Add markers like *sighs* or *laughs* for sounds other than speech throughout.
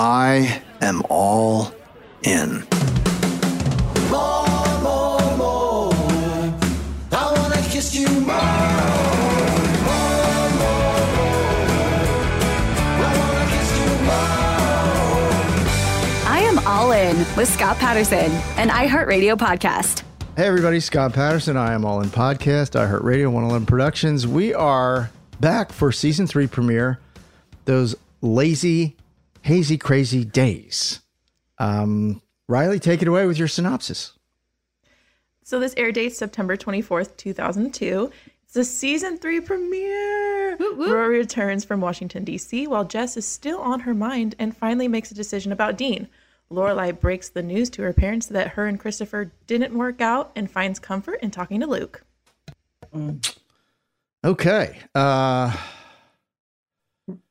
I am all in. More, more, more. I wanna kiss you more. More, more, more. I wanna kiss you more. I am all in with Scott Patterson, an iHeartRadio podcast. Hey everybody, Scott Patterson. I am All In Podcast, iHeartRadio 111 Productions. We are back for season three premiere. Those lazy, hazy, crazy days. Um, Riley, take it away with your synopsis. So this air dates September 24th, 2002. It's the season three premiere. Rory returns from Washington, D.C., while Jess is still on her mind and finally makes a decision about Dean. Lorelai breaks the news to her parents that her and Christopher didn't work out and finds comfort in talking to Luke. Okay. Uh,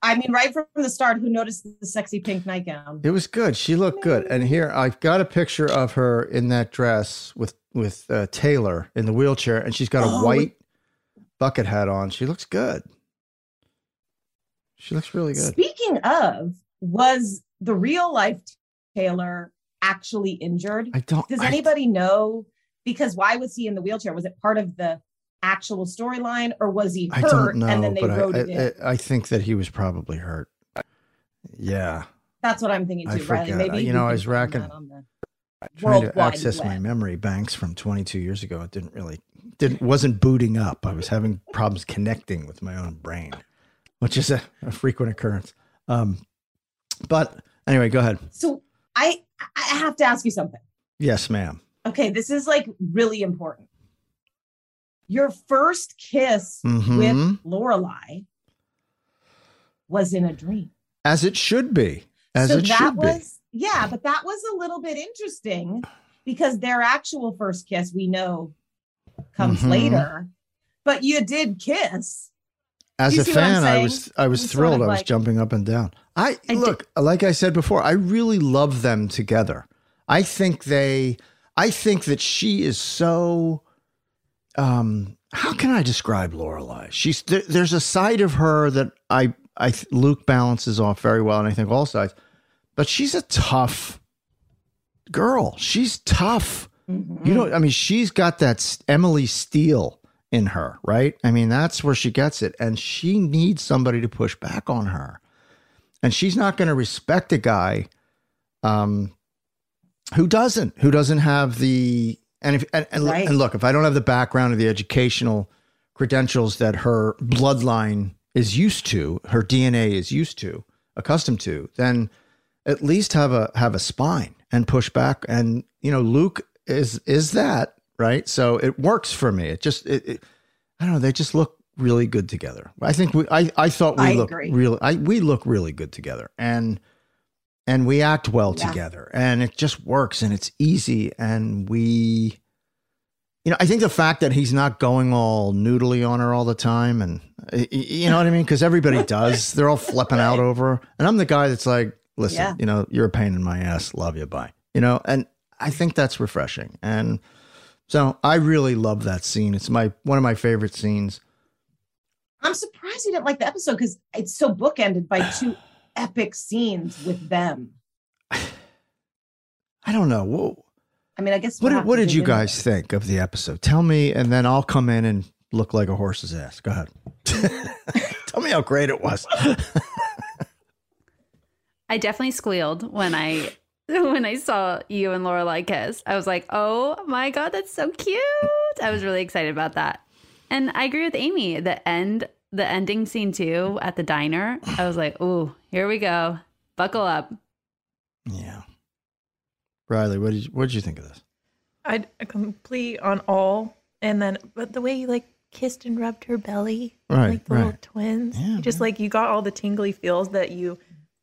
I mean, right from the start, who noticed the sexy pink nightgown? it was good. She looked good. And here I've got a picture of her in that dress with with uh, Taylor in the wheelchair, and she's got a Oh, white bucket hat on. She looks good. She looks really good. Speaking of, was the real life Taylor actually injured? I don't. Does I- anybody know? Because why was he in the wheelchair? Was it part of the actual storyline, or was he I hurt don't know, and then they but wrote I, it in? I, I think that he was probably hurt. Yeah, That's what I'm thinking I too, Riley. Maybe You know, I was racking- the trying to access my memory banks from 22 years ago. It didn't really didn't wasn't booting up. I was having problems connecting with my own brain, which is a, a frequent occurrence. Um, but anyway, go ahead. So I I have to ask you something. Yes, ma'am. Okay, this is like really important. Your first kiss Mhm. with Lorelai was in a dream. As it should be. As so it that should was yeah, but that was a little bit interesting because their actual first kiss we know comes Mhm. later. But you did kiss. As you a fan, I was I was It's sort thrilled. of I was like- jumping up and down. I, I did- look, like I said before, I really love them together. I think they I think that she is so. Um, how can I describe Lorelai? She's there, there's a side of her that I I Luke balances off very well, and I think all sides. But she's a tough girl. She's tough. You know, I mean, she's got that Emily steel in her, right? I mean, that's where she gets it, and she needs somebody to push back on her, and she's not going to respect a guy, um, who doesn't, who doesn't have the and if and, and, Right. and look, if I don't have the background or the educational credentials that her bloodline is used to, her DNA is used to, accustomed to, then at least have a have a spine and push back. And you know, Luke is is that right? So it works for me. It just it, it I don't know. They just look really good together. I think we I I thought we I look agree. really I we look really good together and and we act well Yeah. together and it just works and it's easy and we you know, I think the fact that he's not going all noodly on her all the time, and you know what I mean, because everybody *laughs* does. They're all flipping out over, her. and I'm the guy that's like, "Listen, Yeah. you know, you're a pain in my ass. Love you, bye." You know, and I think that's refreshing, and so I really love that scene. It's my one of my favorite scenes. I'm surprised you didn't like the episode because it's so bookended by two *sighs* *sighs* epic scenes with them. *sighs* I don't know. Whoa. I mean, I guess What we'll did, what did you guys it. think of the episode? Tell me, and then I'll come in and look like a horse's ass. Go ahead. *laughs* Tell me how great it was. *laughs* I definitely squealed when I *laughs* when I saw you and Lorelai kiss. I was like, "Oh my god, that's so cute!" I was really excited about that, and I agree with Amy. The end, the ending scene too at the diner. I was like, "Oh, here we go. Buckle up." yeah. Riley, what did you, what did you think of this? I I complete on all, and then but the way you like kissed and rubbed her belly, Right, like the little twins, Yeah, You just like you got all the tingly feels that you,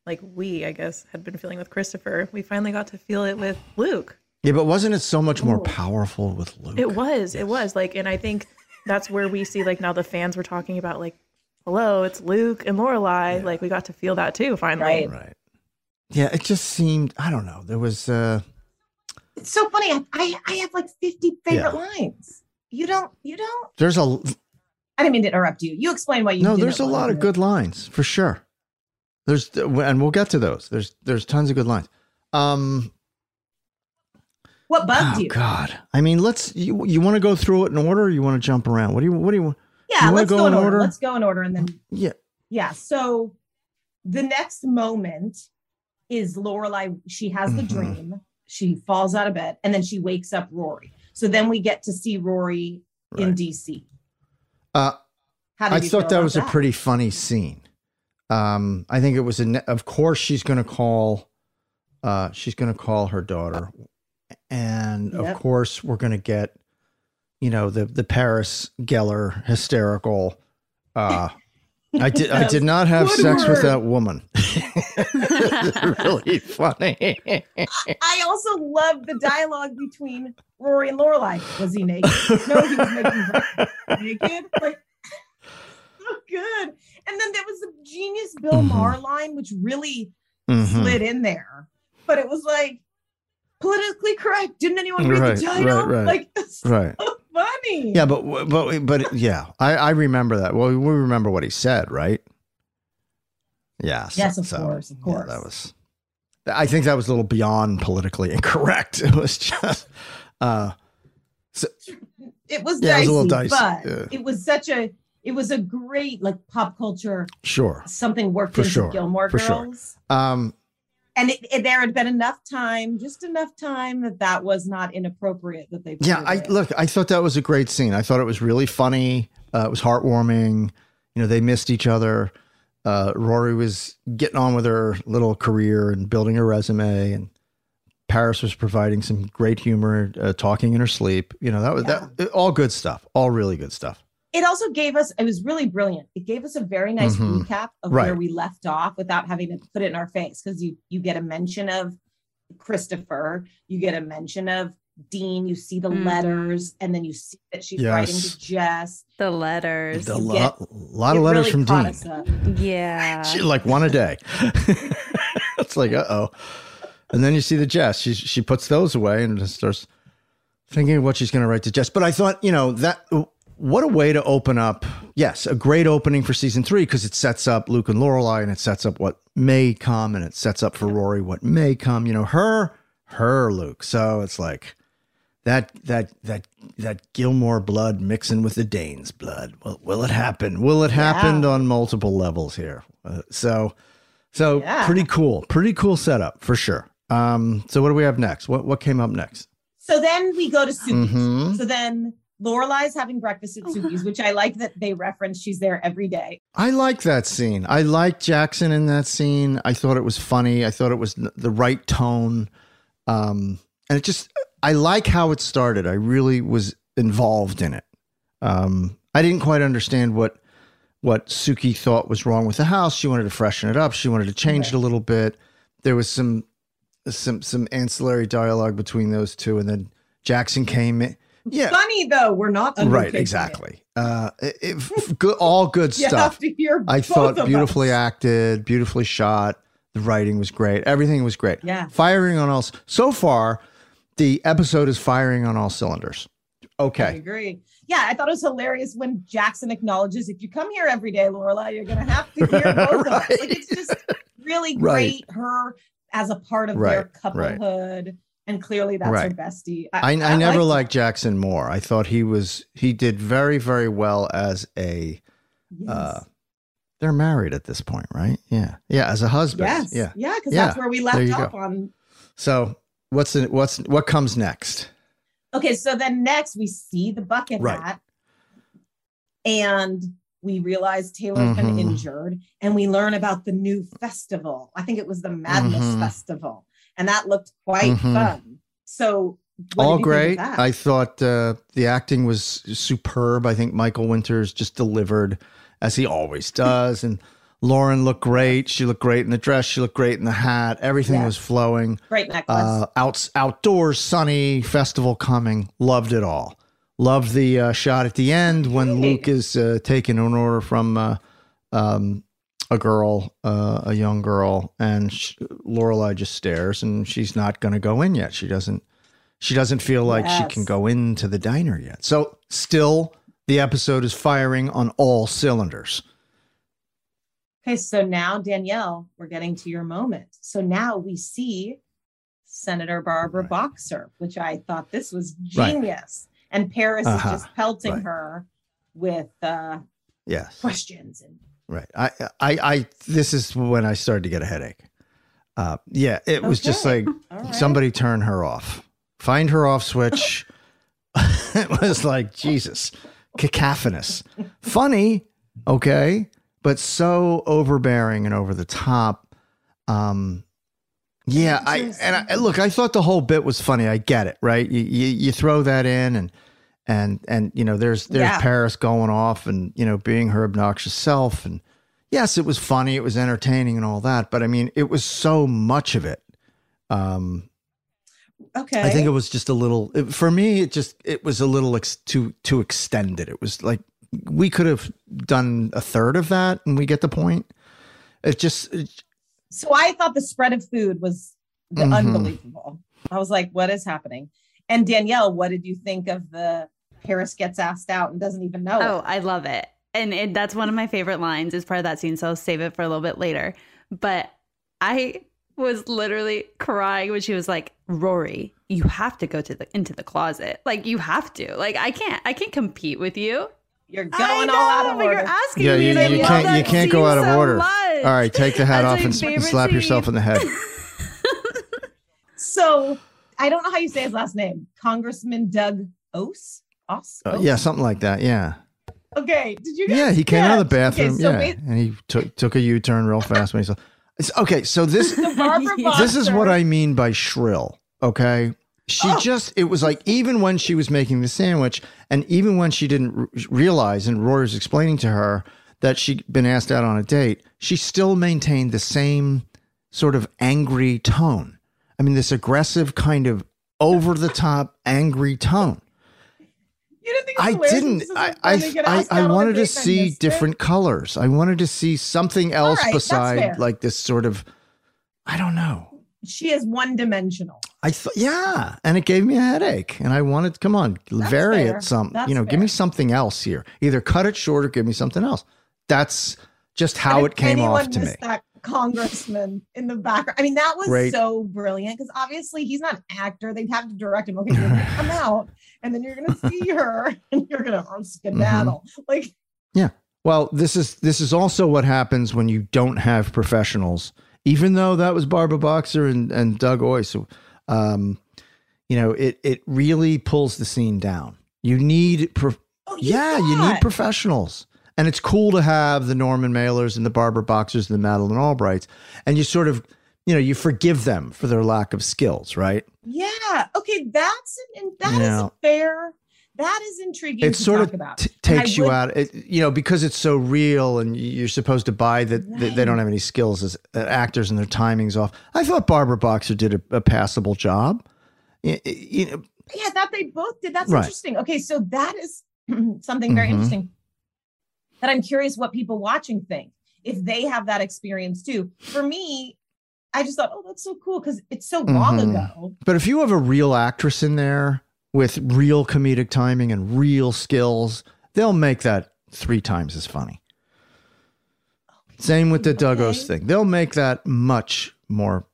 like we I guess had been feeling with Christopher. We finally got to feel it with Luke. Yeah, but wasn't it so much more Ooh. powerful with Luke? It was, it was like, and I think that's where we see like now the fans were talking about like, hello, it's Luke and Lorelai. Like we got to feel that too finally. Right. Right. Yeah, it just seemed, I don't know. There was uh It's so funny. I, I, I have like 50 favorite Yeah. lines. You don't, you don't. there's a I didn't mean to interrupt you. You explain why you no, there's a lot of it. good lines for sure. There's and we'll get to those. There's there's tons of good lines. Um What bugged you? oh you? god. I mean, let's you you want to go through it in order or you want to jump around? What do you what do you Yeah, You let's go go, in order? order? Let's go in order and then Yeah. yeah. So the next moment is Lorelai. She has the Mhm. dream. She falls out of bed and then she wakes up Rory. So then we get to see Rory in DC. Uh How did I thought that was a pretty funny scene. Um, I think it was a. Of course, she's going to call. Uh, she's going to call her daughter, and Yep. of course, we're going to get, you know, the the Paris Geller hysterical. Uh, I did. I *laughs* did not have sex with that woman. *laughs* really funny. I also love the dialogue between Rory and Lorelai. Was he naked? No, he was making breakfast. *laughs* naked. Like, so good. And then there was a genius Bill Mhm. Maher line, which really Mhm. slid in there. But it was like politically correct. Didn't anyone read Right, the title? right, right. Like *laughs* it's so Right. funny. Yeah, but but but yeah, I I remember that. Well, we remember what he said, right? Yeah. so- Yes, of so, course, of yeah, course. that was. I think that was a little beyond politically *laughs* incorrect. It was just. uh so, It was Yeah, it was dicey, a little dicey, but yeah. it was such a it was a great like pop culture Sure. something worked For into sure, Gilmore for sure. Girls. Um. And it, it- there had been enough time, just enough time that that was not inappropriate that they. Yeah. I look. I thought that was a great scene. I thought it was really funny. Uh, it was heartwarming. You know, they missed each other. Uh, Rory was getting on with her little career and building her resume, and Paris was providing some great humor, uh, talking in her sleep. You know, that was that all good stuff, all really good stuff. It also gave us. It was really brilliant. It gave us a very nice Mhm. recap of Right. where we left off without having to put it in our face because you you get a mention of Christopher, you get a mention of Dean, you see the Mhm. letters, and then you see that she's writing to Jess. The letters. A You lot, lot of letters really from Dean. Yeah. *laughs* She, like one a day. *laughs* it's like, uh oh. And then you see the Jess. She she puts those away and starts. thinking of what she's going to write to Jess. But I thought, you know, that what a way to open up. Yes, a great opening for season three because it sets up Luke and Lorelai, and it sets up what may come, and it sets up for Rory what may come. You know, her, her Luke. So it's like that that that that Gilmore blood mixing with the Danes blood. Will, will it happen? Will it happen on multiple levels here? Uh, so so Yeah. pretty cool, pretty cool setup for sure. Um, so what do we have next? What what came up next? So then we go to Suki's. Mhm. So then Lorelai's having breakfast at Suki's, *laughs* which I like that they reference she's there every day. I like that scene. I like Jackson in that scene. I thought it was funny. I thought it was the right tone. Um, and it just, I like how it started. I really was involved in it. Um, I didn't quite understand what what Suki thought was wrong with the house. She wanted to freshen it up. She wanted to change it a little bit. There was some some some ancillary dialogue between those two, and then Jackson came in. Yeah, Funny though, we're not right, exactly. Uh, it, it- good, all good *laughs* You stuff. have to hear I thought beautifully us. acted, beautifully shot. The writing was great. Everything was great. Yeah. Firing on all. So far, the episode is firing on all cylinders. Okay. I agree. Yeah, I thought it was hilarious when Jackson acknowledges if you come here every day, Lorelai, you're gonna have to hear *laughs* both of us. Like it's just really *laughs* Right. great her as a part of Right, their right. couplehood. And clearly that's her bestie. I, I, never liked liked Jackson more. I thought he was he did very very well as a. it. Uh, they're married at this point, right? Yeah, yeah, as a husband. yes. Yeah. Yeah, because Yeah. that's where we left off go. on So what's the, what's what comes next? Okay, so then next we see the bucket Right. hat, and we realize Taylor's been Mhm. injured, and we learn about the new festival. I think it was the Madness Mhm. Festival, and that looked quite Mhm. fun. So All did you think of great. I thought uh, the acting was superb. I think Michael Winters just delivered as he always *laughs* does, and Lauren looked great. She looked great in the dress. She looked great in the hat. Everything Yeah. was flowing. Great necklace. Uh, out, outdoors, sunny festival coming. Loved it all. Loved the uh, shot at the end when Hey. Luke is uh, taking an order from uh, um, a girl, uh, a young girl, and Lorelai just stares, and she's not going to go in yet. She doesn't. She doesn't feel like she can go into the diner yet. So still, the episode is firing on all cylinders. okay, so now Danielle, we're getting to your moment. So now we see Senator Barbara Right. Boxer, which I thought this was Right. genius, and Paris Uh-huh. is just pelting Right. her with uh, Yes. questions and Right. I, I, I, this is when I started to get a headache. Uh, yeah, it was just like right. somebody turn her off, find her off switch. *laughs* it was like Jesus, cacophonous, funny, okay, but so overbearing and over the top. Um, yeah, I and I, look, I thought the whole bit was funny. I get it, right? You you, you throw that in and and and you know there's there's Yeah. Paris going off and you know being her obnoxious self and yes, it was funny, it was entertaining and all that, but I mean, it was so much of it. Um, okay. I think it was just a little it- for me. It just it was a little ex, too too extended. It was like we could have done a third of that, and we get the point. It just it- So I thought the spread of food was the Mhm. unbelievable. I was like, what is happening? And Danielle, what did you think of the Paris gets asked out and doesn't even know Oh, it? I love it. And it, that's one of my favorite lines is part of that scene. So I'll save it for a little bit later. But I was literally crying when she was like, Rory, you have to go to the into the closet. Like you have to. Like I can't I can't compete with you. You're I going know, all out of but order. You're asking yeah, me you, and I you can't you can't go out of so order. much. All right, take the *laughs* hat That's off my and s- favorite slap yourself in the head. *laughs* So I don't know how you say his last name. Congressman Doug Ose? Os? Uh, yeah, something like that. Yeah, Okay. Did you guys yeah. He came out of the catch- okay, bathroom. so yeah, wait- and he took took a U turn real fast when he saw. It's, okay, so this *laughs* this is what I mean by shrill. Okay. She Oh. just, it was like, even when she was making the sandwich, and even when she didn't r- realize, and Rory was explaining to her that she'd been asked out on a date, she still maintained the same sort of angry tone. I mean, this aggressive, kind of over the top, angry tone. You didn't think it was I didn't. I I, friend they get I, I out on a wanted to date and I see different colors. I wanted to see something else right, beside like this sort of. I don't know. she is one dimensional. I thought, yeah, and it gave me a headache, and I wanted, come on, vary fair. it some, That's you know, give me something else here. Either cut it short or give me something else. That's just how it came off to me. That congressman in the background. I mean, that was Great. so brilliant because obviously he's not an actor. They'd have to direct him. Okay, *laughs* you're gonna come out, and then you're gonna see *laughs* her, and you're gonna Mm-hmm. skedaddle. Like, Yeah. Well, this is this is also what happens when you don't have professionals. Even though that was Barbara Boxer and, and Doug Oyce, um, you know, it it really pulls the scene down. You need, pro- oh, you yeah, you need professionals, and it's cool to have the Norman Mailers and the Barbara Boxers and the Madeleine Albrights, and you sort of, you know, you forgive them for their lack of skills, right? Yeah. Okay, that's an, that is fair. That is intriguing it to sort talk of about. t- takes you would- out it, you know because it's so real and you're supposed to buy that they, they don't have any skills as uh, actors and their timing's off i thought barbara boxer did a, a passable job Y- y- you know, Yeah, I thought they both did. That's Right. interesting. Okay, so that is *clears throat* something very Mhm. interesting. That I'm curious what people watching think if they have that experience too. For me, I just thought, oh, that's so cool because it's so long Mhm. ago. but if you have a real actress in there with real comedic timing and real skills they'll make that three times as funny same with the doug Okay. Ost thing they'll make that much more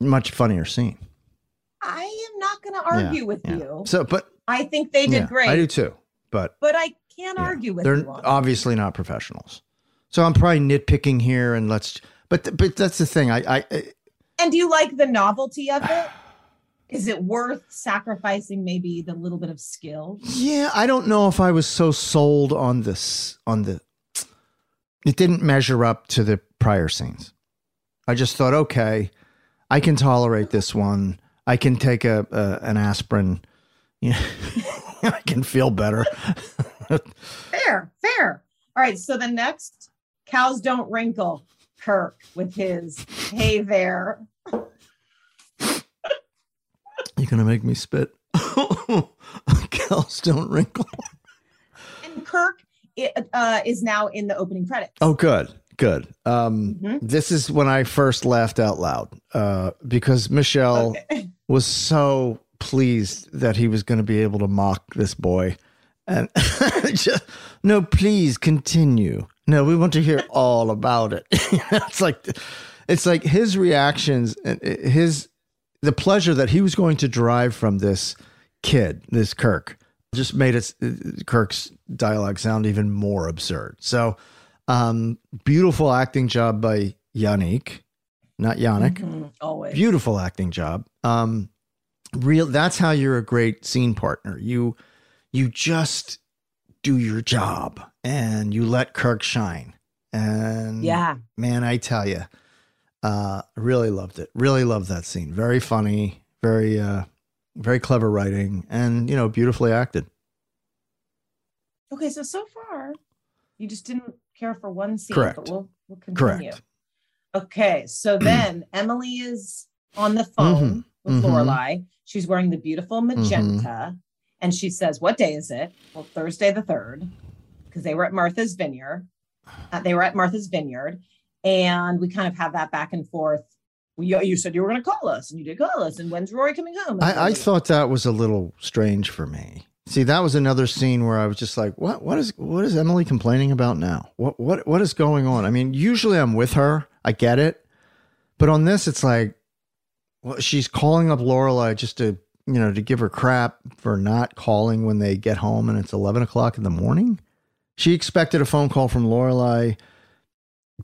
much funnier scene I am not going to Yeah, argue with yeah. you. so but I think they did yeah, great. i do too but But I can't Yeah. argue with They're obviously not professionals. So I'm probably nitpicking here, and let's. But but that's the thing. I I I- And do you like the novelty of it? Is it worth sacrificing maybe the little bit of skill? yeah. I don't know if I was so sold on this on the. It didn't measure up to the prior scenes. I just thought, okay, I can tolerate this one. I can take a, a an aspirin. Yeah, *laughs* I can feel better. *laughs* Fair, fair. All right. So the next cows don't wrinkle Kirk with his hey there. You're gonna make me spit. *laughs* Cows don't wrinkle. And Kirk uh, is now in the opening credits. Oh, good, good. Um, Mhm. This is when I first laughed out loud uh, because Michelle Okay. *laughs* was so pleased that he was going to be able to mock this boy, and *laughs* just no, please continue. No, we want to hear all about it. *laughs* it's like, it's like his reactions and his the pleasure that he was going to derive from this kid, this Kirk, just made it Kirk's dialogue sound even more absurd. So, um, beautiful acting job by Yannick, not Yannick. Mhm, Always. Beautiful acting job. Um, real. That's how you're a great scene partner. You, you just do your job and you let Kirk shine. And Yeah. man, I tell you, uh, really loved it. Really loved that scene. Very funny. Very, uh, very clever writing, and you know, beautifully acted. Okay. So, so far, you just didn't care for one scene, Correct. but we'll, we'll continue. Correct. Okay. So *clears throat* then Emily is on the phone with mhm. Lorelai. She's wearing the beautiful magenta. And she says, What day is it? Well, Thursday the 3rd, because they were at Martha's Vineyard. Uh, they were at Martha's Vineyard. And we kind of have that back and forth. You, you said you were going to call us, and you did call us. And when's Rory coming home? I, I thought that was a little strange for me. See, that was another scene where I was just like, "What? What is? What is Emily complaining about now? What? What? What is going on?" I mean, usually I'm with her. I get it, but on this, it's like, well, she's calling up Lorelai just to, you know, to give her crap for not calling when they get home, and it's eleven o'clock in the morning. She expected a phone call from Lorelai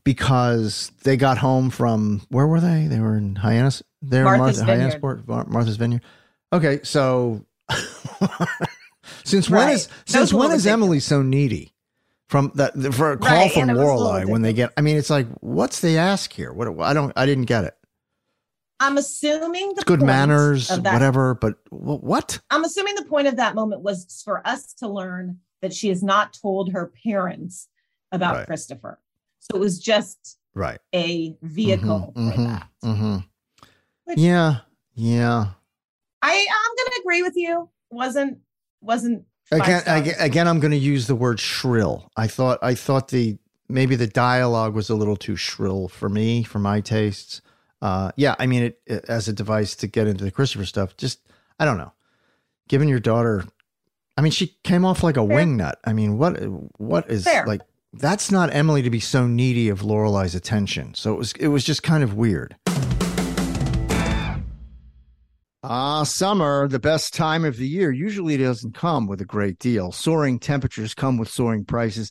because they got home from where were they? They were in Hyannis. They're in Martha's Martha, Vineyard. Hyannisport, Mar- Martha's Vineyard. Okay, so *laughs* since when Right. is That since when is Emily so needy? From that for a call Right, from and it was a little Lorelai when they get. I mean, it's like, what's the ask here? What I don't, I didn't get it. I'm assuming the good point manners, of that- whatever. But what? I'm assuming the point of that moment was for us to learn that she has not told her parents about Right. Christopher. So it was just Right. a vehicle Mhm, for mhm, that. mhm. Which- Yeah. Yeah. I I'm gonna agree with you. Wasn't wasn't Again, again, again, I'm going to use the word shrill. I thought, I thought the maybe the dialogue was a little too shrill for me, for my tastes. Uh, yeah, I mean, it, it as a device to get into the Christopher stuff. Just I don't know. Given your daughter, I mean, she came off like a Fair. wingnut. I mean, what what is Fair. like? That's not Emily to be so needy of Lorelai's attention. So it was it was just kind of weird. Ah, summer, the best time of the year, usually it doesn't come with a great deal. Soaring temperatures come with soaring prices,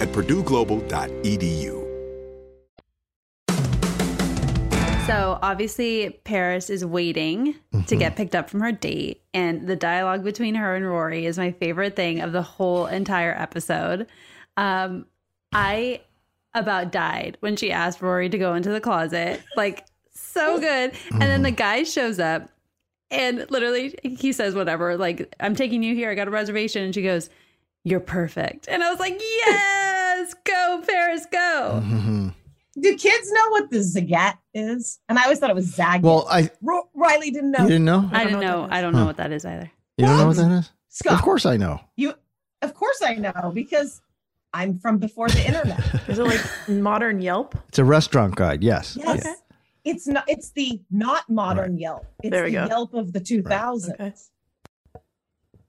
at purdueglobal.edu. So obviously, Paris is waiting to get picked up from her date, and the dialogue between her and Rory is my favorite thing of the whole entire episode. Um, I about died when she asked Rory to go into the closet, like so good. And then the guy shows up, and literally he says, "Whatever, like I'm taking you here. I got a reservation," and she goes, "You're perfect," and I was like, "Yes, go Paris, go." Mm-hmm. Do kids know what the zagat is? And I always thought it was zagat. Well, I Riley didn't know. you didn't know? I didn't know know. I don't Huh. know what that is either. You don't know what that is? Scott, Of course I know. you. Of course I know because I'm from before the internet. *laughs* Is it like modern Yelp? It's a restaurant guide. Yes. Yes. Yeah. It's not. It's the not modern Yelp. It's There we the go. Yelp of the 2000s. Okay.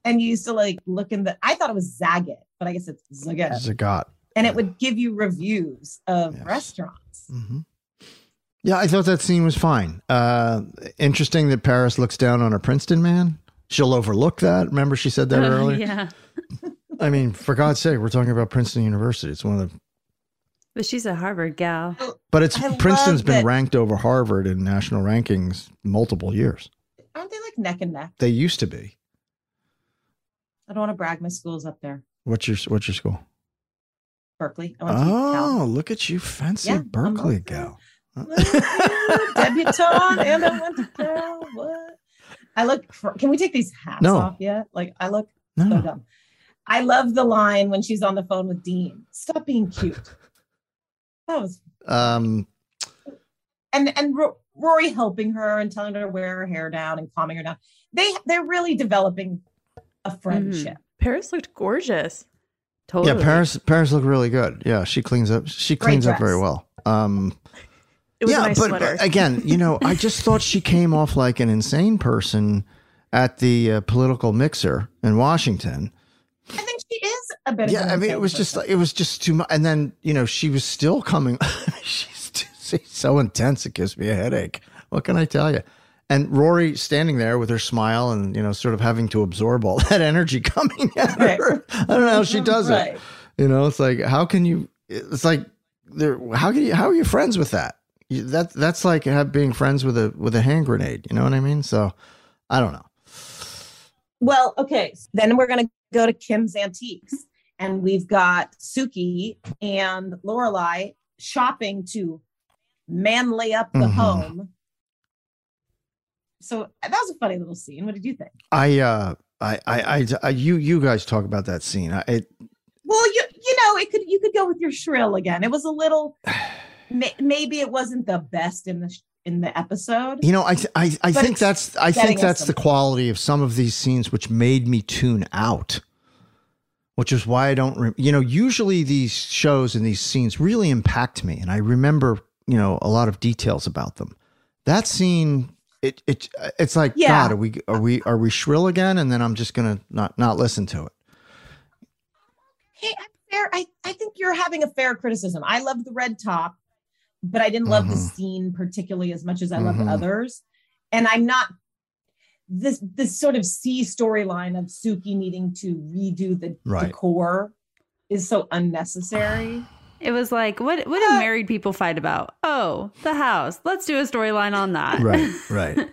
And you used to like look in the. I thought it was Zagat, but I guess it's Zagat. Zagat. and it would give you reviews of Yes. restaurants. hmm Yeah, I thought that scene was fine. Uh, interesting that Paris looks down on a Princeton man. she'll overlook that. Remember, she said that *laughs* earlier. yeah. I mean, for God's sake, we're talking about Princeton University. It's one of the, But she's a Harvard gal. but it's I Princeton's love been that- ranked over Harvard in national rankings multiple years. Aren't they like neck and neck? They used to be. I don't want to brag. My school's up there, What's your What's your school? Berkeley. Oh, look at you, fancy Yeah, Berkeley gal. debutante *laughs* and I went to Cal. What? I look. Can we take these hats No. off yet? Like I look so dumb. I love the line when she's on the phone with Dean. Stop being cute. *laughs* That was Um, and and Ro- Rory helping her and telling her to wear her hair down and calming her down. They they're really developing a friendship. Paris looked gorgeous. Totally. yeah, Paris Paris looked really good. Yeah, she cleans up. She cleans up very well. Um, It was yeah, a nice but, sweater. but again, you know, I *laughs* just thought she came off like an insane person at the uh, political mixer in Washington. I think she is a bit. Yeah, of an I mean, it insane was just person. it was just too much. And then you know, she was still coming. *laughs* she's, too, she's so intense; it gives me a headache. What can I tell you? And Rory standing there with her smile and you know, sort of having to absorb all *laughs* that energy coming at Right. her. I don't know how she does Right. it. You know, it's like how can you? It's like there. How can you? How are you friends with that? You, that that's like have, being friends with a with a hand grenade. You know what I mean? So I don't know. Well, okay. Then we're going to go to Kim's Antiques, and we've got Suki and Lorelai shopping to manly up the Mhm. home. So that was a funny little scene. What did you think? I uh I I I, I you you guys talk about that scene. I, it Well, you you know, it could you could go with your shrill again. It was a little. *sighs* may, maybe it wasn't the best in the in the episode. You know, I I I think that's I think that's the quality of some of these scenes, which made me tune out. Which is why I don't, re- you know, usually these shows and these scenes really impact me, and I remember, you know, a lot of details about them. That scene, it it it's like, Yeah. God, are we are we are we shrill again? And then I'm just gonna not not listen to it. Hey, I'm fair. I, I think you're having a fair criticism. I loved the red top, but I didn't love the Mhm. scene particularly as much as I loved Mhm. others. And I'm not this this sort of C storyline of Suki needing to redo the Right. decor is so unnecessary. It was like, what what do uh, married people fight about? Oh, the house. Let's do a storyline on that. *laughs* Right, right.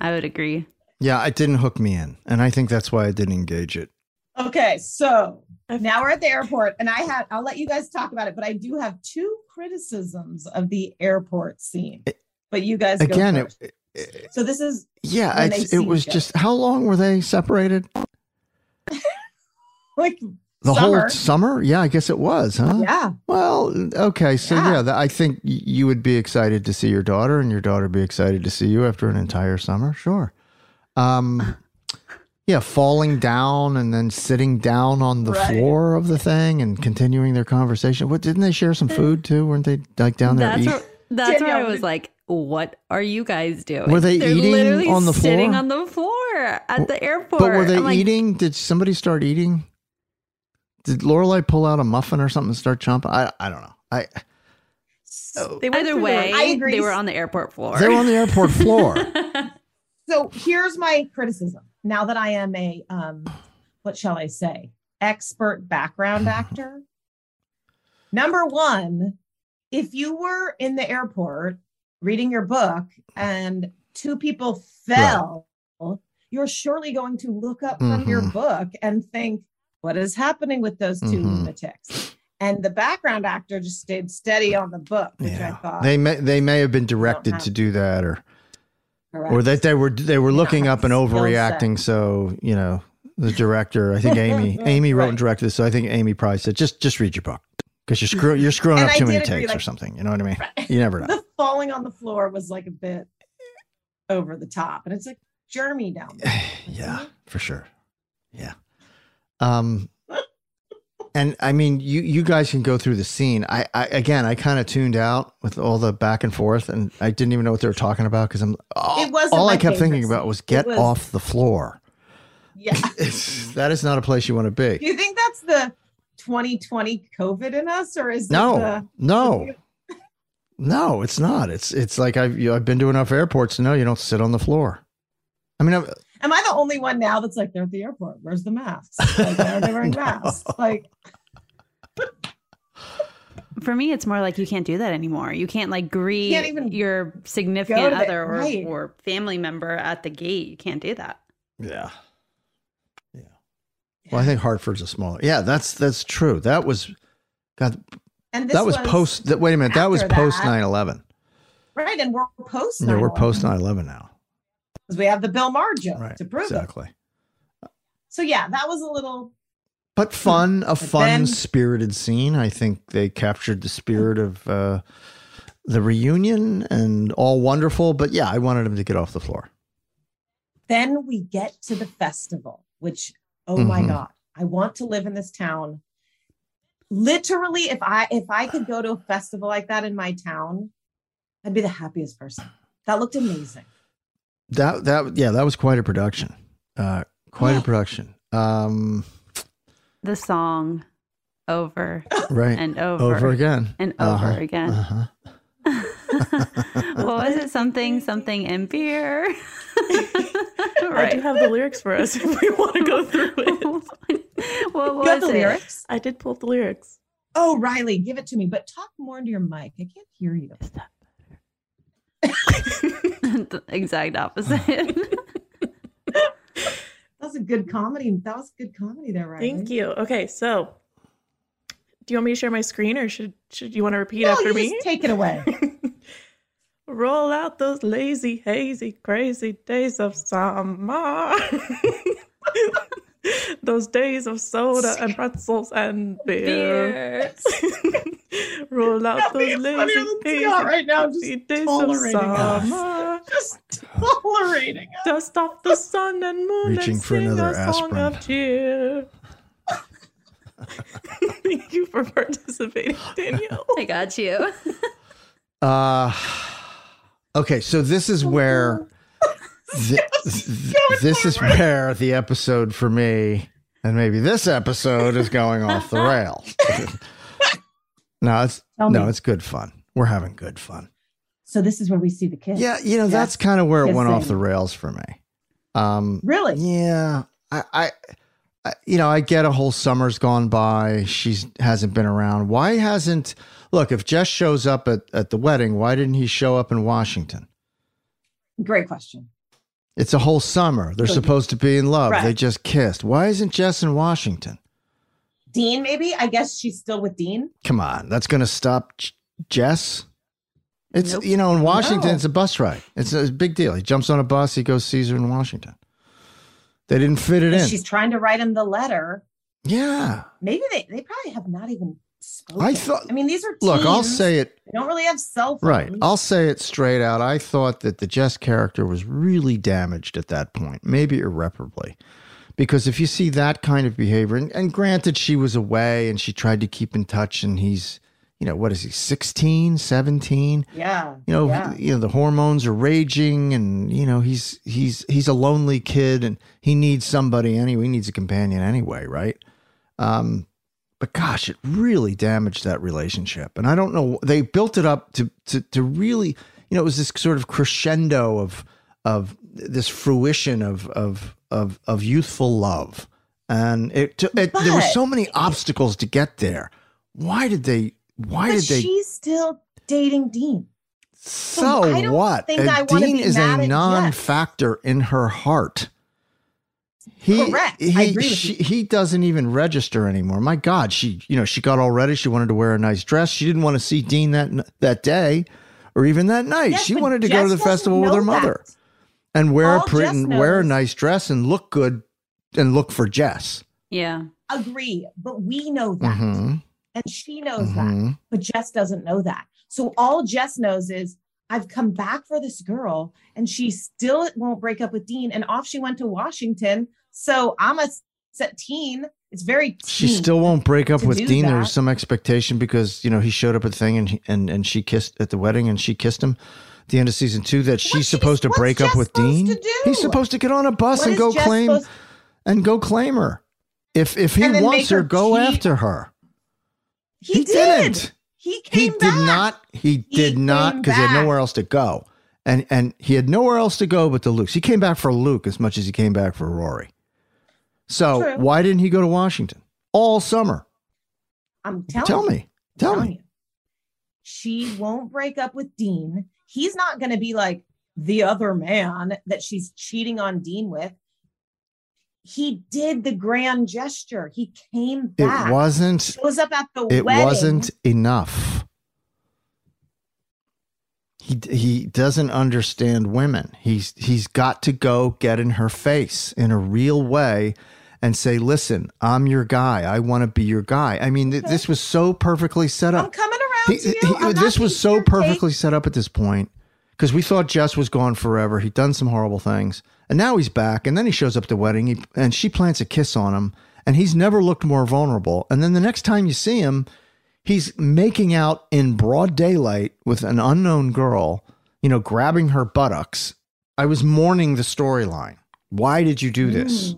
I would agree. Yeah, it didn't hook me in, and I think that's why I didn't engage it. Okay, so now we're at the airport, and I had I'll let you guys talk about it, but I do have two criticisms of the airport scene. But you guys go Again, first. it, it, so this is yeah, when they it's, see it was just how long were they separated? *laughs* like The Summer. whole summer? Yeah, I guess it was, huh? yeah. Well, okay. So, Yeah. yeah, that, I think you would be excited to see your daughter, and your daughter be excited to see you after an entire summer. Sure. Um, *laughs* yeah, falling down and then sitting down on the Right. floor of the thing and continuing their conversation. What didn't they share some food too? Weren't they like down there? That's eat- where, that's where I was like, what are you guys doing? Were they They're eating literally on the floor? Sitting on the floor at the airport. but were they I'm like, eating? Did somebody start eating? Did Lorelai pull out a muffin or something and start chomping? I I don't know. I They went Either the- way, I agree. they were on the airport floor. they were on the airport *laughs* floor. So here's my criticism. Now that I am a um, what shall I say, expert background *sighs* actor. Number one, if you were in the airport reading your book and two people fell, you're surely going to look up from your Mhm. book and think, what is happening with those 2 Mhm. lunatics? And the background actor just stayed steady on the book, which I Yeah, thought they may they may have been directed have- to do that, or correct. or that they were they were looking have up and overreacting. So you know, the director, I think Amy *laughs* Amy wrote and directed this. So I think Amy probably said, just just read your book because you're screw you're screwing up I too many agree, takes or something. You know what I mean? You never know. *laughs* the falling on the floor was like a bit over the top, and it's like Jeremy down there. *sighs* yeah, for sure. Yeah. Um and I mean you you guys can go through the scene. I, I again I kind of tuned out with all the back and forth and I didn't even know what they were talking about because I'm all, It wasn't all I kept thinking about was get was- off the floor. Yeah. *laughs* That is not a place you want to be. Do you think that's the 2020 COVID in us, or is No, the- no, *laughs* no, it's not. It's it's like I've you know, I've been to enough airports to know you don't sit on the floor. I mean, I've, Am I the only one now that's like they're at the airport? Where's the masks? Like, why are they wearing *laughs* masks? Like, *laughs* For me, it's more like you can't do that anymore. You can't like greet Can't even your significant the- other or, right. or family member at the gate. You can't do that. Yeah. Yeah. Well, I think Hartford's a smaller. Yeah, that's that's true. That was God. and this That was, post. That, wait a minute. That was post that. 9/11. 9-11. right, and we're post. Yeah, we're post 9-11 now. Because we have the Bill Maher joke Right. to prove Exactly. it. So yeah, that was a little. But fun, a fun, then- spirited scene. I think they captured the spirit of uh, the reunion and all wonderful. But yeah, I wanted him to get off the floor. Then we get to the festival, which oh my Mhm. god, I want to live in this town. Literally, if I if I could go to a festival like that in my town, I'd be the happiest person. That looked amazing. That that yeah, that was quite a production. Uh, quite a *gasps* production. Um, The song over right. and over, Over again. and over Uh-huh. again. Uh-huh. *laughs* *laughs* what was it? Something, something in beer. *laughs* I do have the lyrics for us if we want to go through it. what You got was the it? lyrics? I did pull up the lyrics. Oh, Riley, give it to me, but talk more into your mic. I can't hear you. The exact opposite. *laughs* That was a good comedy. That was good comedy there, right? Thank you. Okay, so do you want me to share my screen or should should you want to repeat No, after you me? just take it away. *laughs* Roll out those lazy, hazy, crazy days of summer. *laughs* *laughs* those days of soda and pretzels and beer. *laughs* Roll out Nothing those is lazy, funnier than right now, just crazy days of tolerating us. summer. *laughs* Just tolerating us. Dust off the sun and moon Reaching and for sing another a song aspirin. of cheer. Thank you for participating, Danielle. I got you. Uh, okay, so this is where thi- th- this is where the episode for me, and maybe this episode is going off the rails. *laughs* no, it's Tell no, me. it's good fun. We're having good fun. So this is where we see the kids. Yeah, you know Yes. that's kind of where it went off the rails for me. Um, Really? yeah, I, I, I, you know, I get a whole summer's gone by. She hasn't been around. Why hasn't? Look, if Jess shows up at at the wedding, why didn't he show up in Washington? Great question. It's a whole summer. They're So- supposed to be in love. They just kissed. Why isn't Jess in Washington? Dean, maybe? I guess she's still with Dean. Come on, that's going to stop J- Jess. It's Nope. you know in Washington, No. it's a bus ride. It's a big deal. He jumps on a bus. He goes sees her in Washington. They didn't fit it in. She's trying to write him the letter. yeah. Maybe they, they probably have not even spoken. I thought- I mean, these are Look, I'll say it They don't really have cell phones. right. I'll say it straight out. I thought that the Jess character was really damaged at that point, maybe irreparably. Because if you see that kind of behavior, and, and granted, she was away and she tried to keep in touch, and he's, you know, what is he, 16, 17? Yeah. you know yeah. you know the hormones are raging and you know he's he's he's a lonely kid and he needs somebody anyway he needs a companion anyway right um but gosh it really damaged that relationship and i don't know they built it up to to to really you know it was this sort of crescendo of of this fruition of of of of youthful love and it, it there were so many obstacles to get there why did they why but did they she's still dating Dean. so I don't what? Dean is a non-factor in her heart. He, Correct. I He, agree with she, you. he doesn't even register anymore. My God, she, you know, she got all ready. She wanted to wear a nice dress. She didn't want to see Dean that that day, or even that night. Yes, she wanted to go to the festival with know her mother that. and wear a All pretty, Jess and wear a nice dress and look good and look for Jess. yeah. Agree. But we know that. Mhm, And she knows that. mhm. But Jess doesn't know that. So all Jess knows is I've come back for this girl and she still won't break up with Dean. And off she went to Washington. So I'm a set teen. It's very She still won't break up with Dean. There that. was some expectation because you know he showed up at the thing and he, and and she kissed at the wedding and she kissed him. At the end of season two, that she's supposed to break up with Dean. He's supposed to get on a bus What and go Jess claim and go claim her. If if he wants her, her go cheat? after her. He, did. didn't. He came. He came did back. not. He He did not because he had nowhere else to go. and and he had nowhere else to go but to Luke. He came back for Luke as much as he came back for Rory. So True. why didn't he go to Washington all summer? I'm telling Tell me, tell me. you. She won't break up with Dean. He's not going to be like the other man that she's cheating on Dean with. He did the grand gesture. He came back. It wasn't. Shows up at the It wedding. wasn't enough. He he doesn't understand women. He's he's got to go get in her face in a real way and say, "Listen, I'm your guy. I want to be your guy." I mean, th- this was so perfectly set up. I'm coming around He- to you. he- this was so your cake. perfectly set up at this point because we thought Jess was gone forever. He'd done some horrible things, and now he's back. And then he shows up at the wedding, he, and she plants a kiss on him, and he's never looked more vulnerable. And then the next time you see him, he's making out in broad daylight with an unknown girl. You know, grabbing her buttocks. I was mourning the storyline. Why did you do this?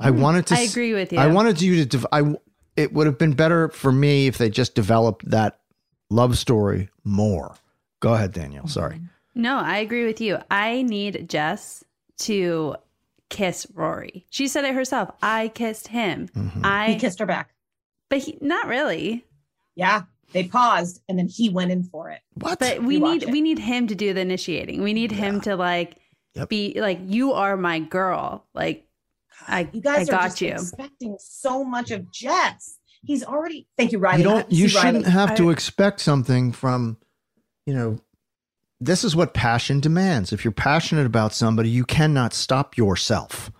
I hmm. wanted to. I agree with you. I wanted you to. I. It would have been better for me if they just developed that love story more. Go ahead, Danielle. Sorry. Mm-hmm. No, I agree with you. I need Jess to kiss Rory. She said it herself. I kissed him. Mm-hmm. I He kissed her back. but he, not really. Yeah. They paused and then he went in for it. What? But we need it. we need him to do the initiating. We need him to like Yep. be like you are my girl. Like I You guys I are got just you. expecting so much of Jess. He's already. Thank you, Riley. you don't. You See, shouldn't have to I- expect something from. You know, this is what passion demands. If you're passionate about somebody, you cannot stop yourself.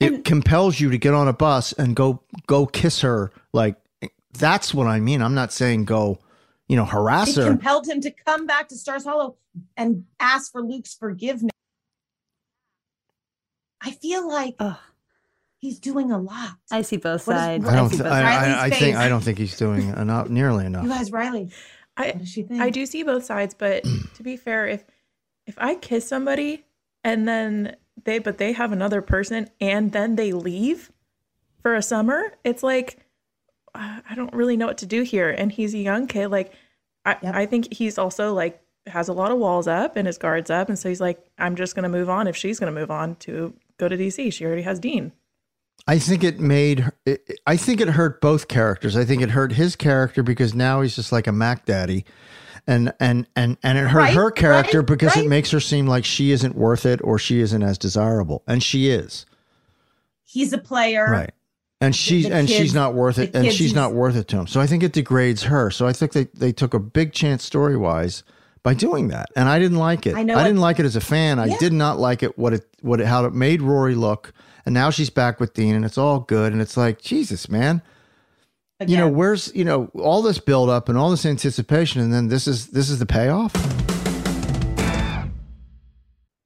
It And- compels you to get on a bus and go go kiss her. Like that's what I mean. I'm not saying go, you know, harass It her. compelled him to come back to Stars Hollow and ask for Luke's forgiveness. I feel like Ugh. he's doing a lot. I see both What is- sides. I don't. see th- I. I, I think. I don't think he's doing enough. Nearly enough. You guys, Riley, I what does she think? I do see both sides, but *clears throat* to be fair, if if I kiss somebody and then they but they have another person and then they leave for a summer, it's like uh, I don't really know what to do here. And he's a young kid, like I Yep. I think he's also like has a lot of walls up and his guards up, and so he's like, I'm just gonna move on if she's gonna move on to go to DC. She already has Dean. I think it made. It, it- I think it hurt both characters. I think it hurt his character because now he's just like a Mac Daddy, and and and and it hurt Right, her character right, because it makes her seem like she isn't worth it or she isn't as desirable, and she is he's a player. right. And she's the and she's not worth it, and she's not worth it to him. So I think it degrades her. So I think they they took a big chance story wise by doing that, and I didn't like it. I know I didn't like it as a fan. I did not like it what it what it, how it made Rory look. And now she's back with Dean, and it's all good. And it's like Jesus, man. you know where's you know all this build up and all this anticipation and then this is this is the payoff?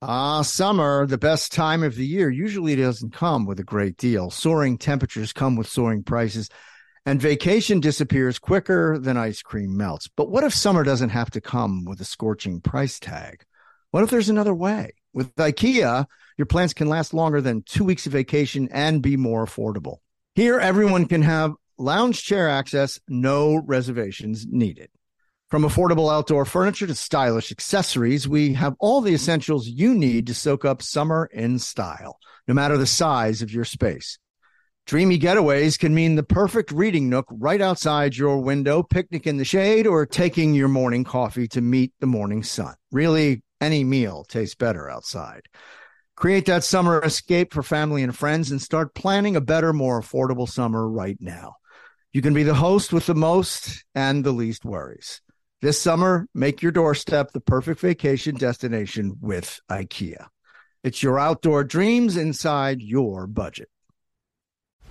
Ah summer the best time of the year. Usually doesn't come with a great deal. Soaring temperatures come with soaring prices and vacation disappears quicker than ice cream melts. But what if summer doesn't have to come with a scorching price tag? What if there's another way? With ikea your plans can last longer than two weeks of vacation and be more affordable here everyone can have lounge chair access, no reservations needed. From affordable outdoor furniture to stylish accessories, we have all the essentials you need to soak up summer in style, no matter the size of your space. Dreamy getaways can mean the perfect reading nook right outside your window, picnic in the shade, or taking your morning coffee to meet the morning sun. Really, any meal tastes better outside. Create that summer escape for family and friends and start planning a better, more affordable summer right now. You can be the host with the most and the least worries. This summer, make your doorstep the perfect vacation destination with IKEA. It's your outdoor dreams inside your budget.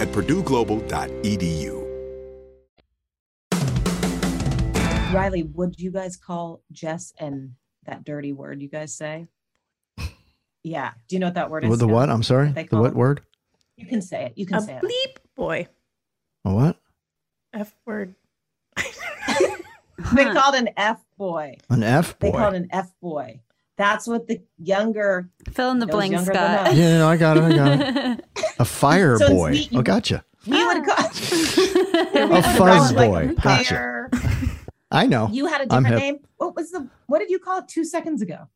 at purdueglobal.edu. Riley, would you guys call Jess and that dirty word you guys say? Yeah. Do you know what that word is? With the what? I'm sorry. They The what it- word? You can say it. You can A say it. bleep boy. A what? F word. *laughs* They called an F boy. An F boy? They called an F boy. That's what the younger Fill in the those blanks, younger than Scott. Yeah, no, I got it. I got it. *laughs* A fire So boy. neat. Oh, gotcha. We would ah. call *laughs* A fuzz boy. Gotcha. I know. You had a I'm different name. What was the what did you call it two seconds ago?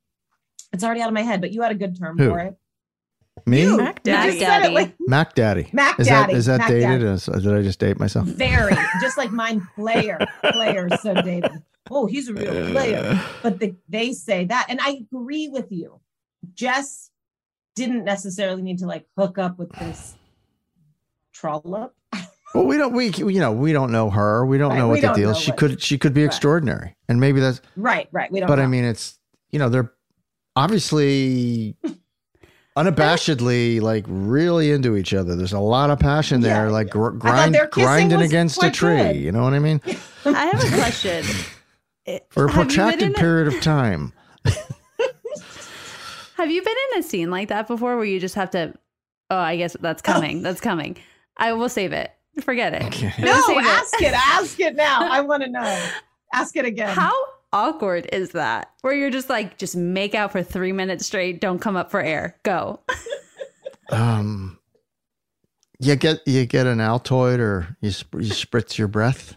It's already out of my head, but you had a good term Who? for it. Me? You. Mac You Daddy. just said it like Mac Daddy. Mac is Daddy. That, is that Mac dated? Daddy. Is- did I just date myself? very *laughs* just like mine player. Player is so dated. Oh, he's a real player. But the, they say that, and I agree with you. Jess didn't necessarily need to like hook up with this trollop. Well, we don't. We you know we don't know her. We don't Right, know we what the deal. is. She what- could she could be Right. extraordinary, and maybe that's. Right, right. We don't. But I mean, it's you know they're obviously unabashedly like really into each other. There's a lot of passion there, Yeah, like gr- grind grinding against a tree. good. You know what I mean? *laughs* I have a question. *laughs* For a Have you been protracted in a- period of time. *laughs* Have you been in a scene like that before where you just have to? Oh, I guess that's oh. coming. That's coming. I will save it. Forget it. I will no, save it. ask it. Ask it now. I want to know. Ask it again. How awkward is that? Where you're just like, just make out for three minutes straight. Don't come up for air. Go. *laughs* Um, you get you get an Altoid or you sp- you spritz your breath.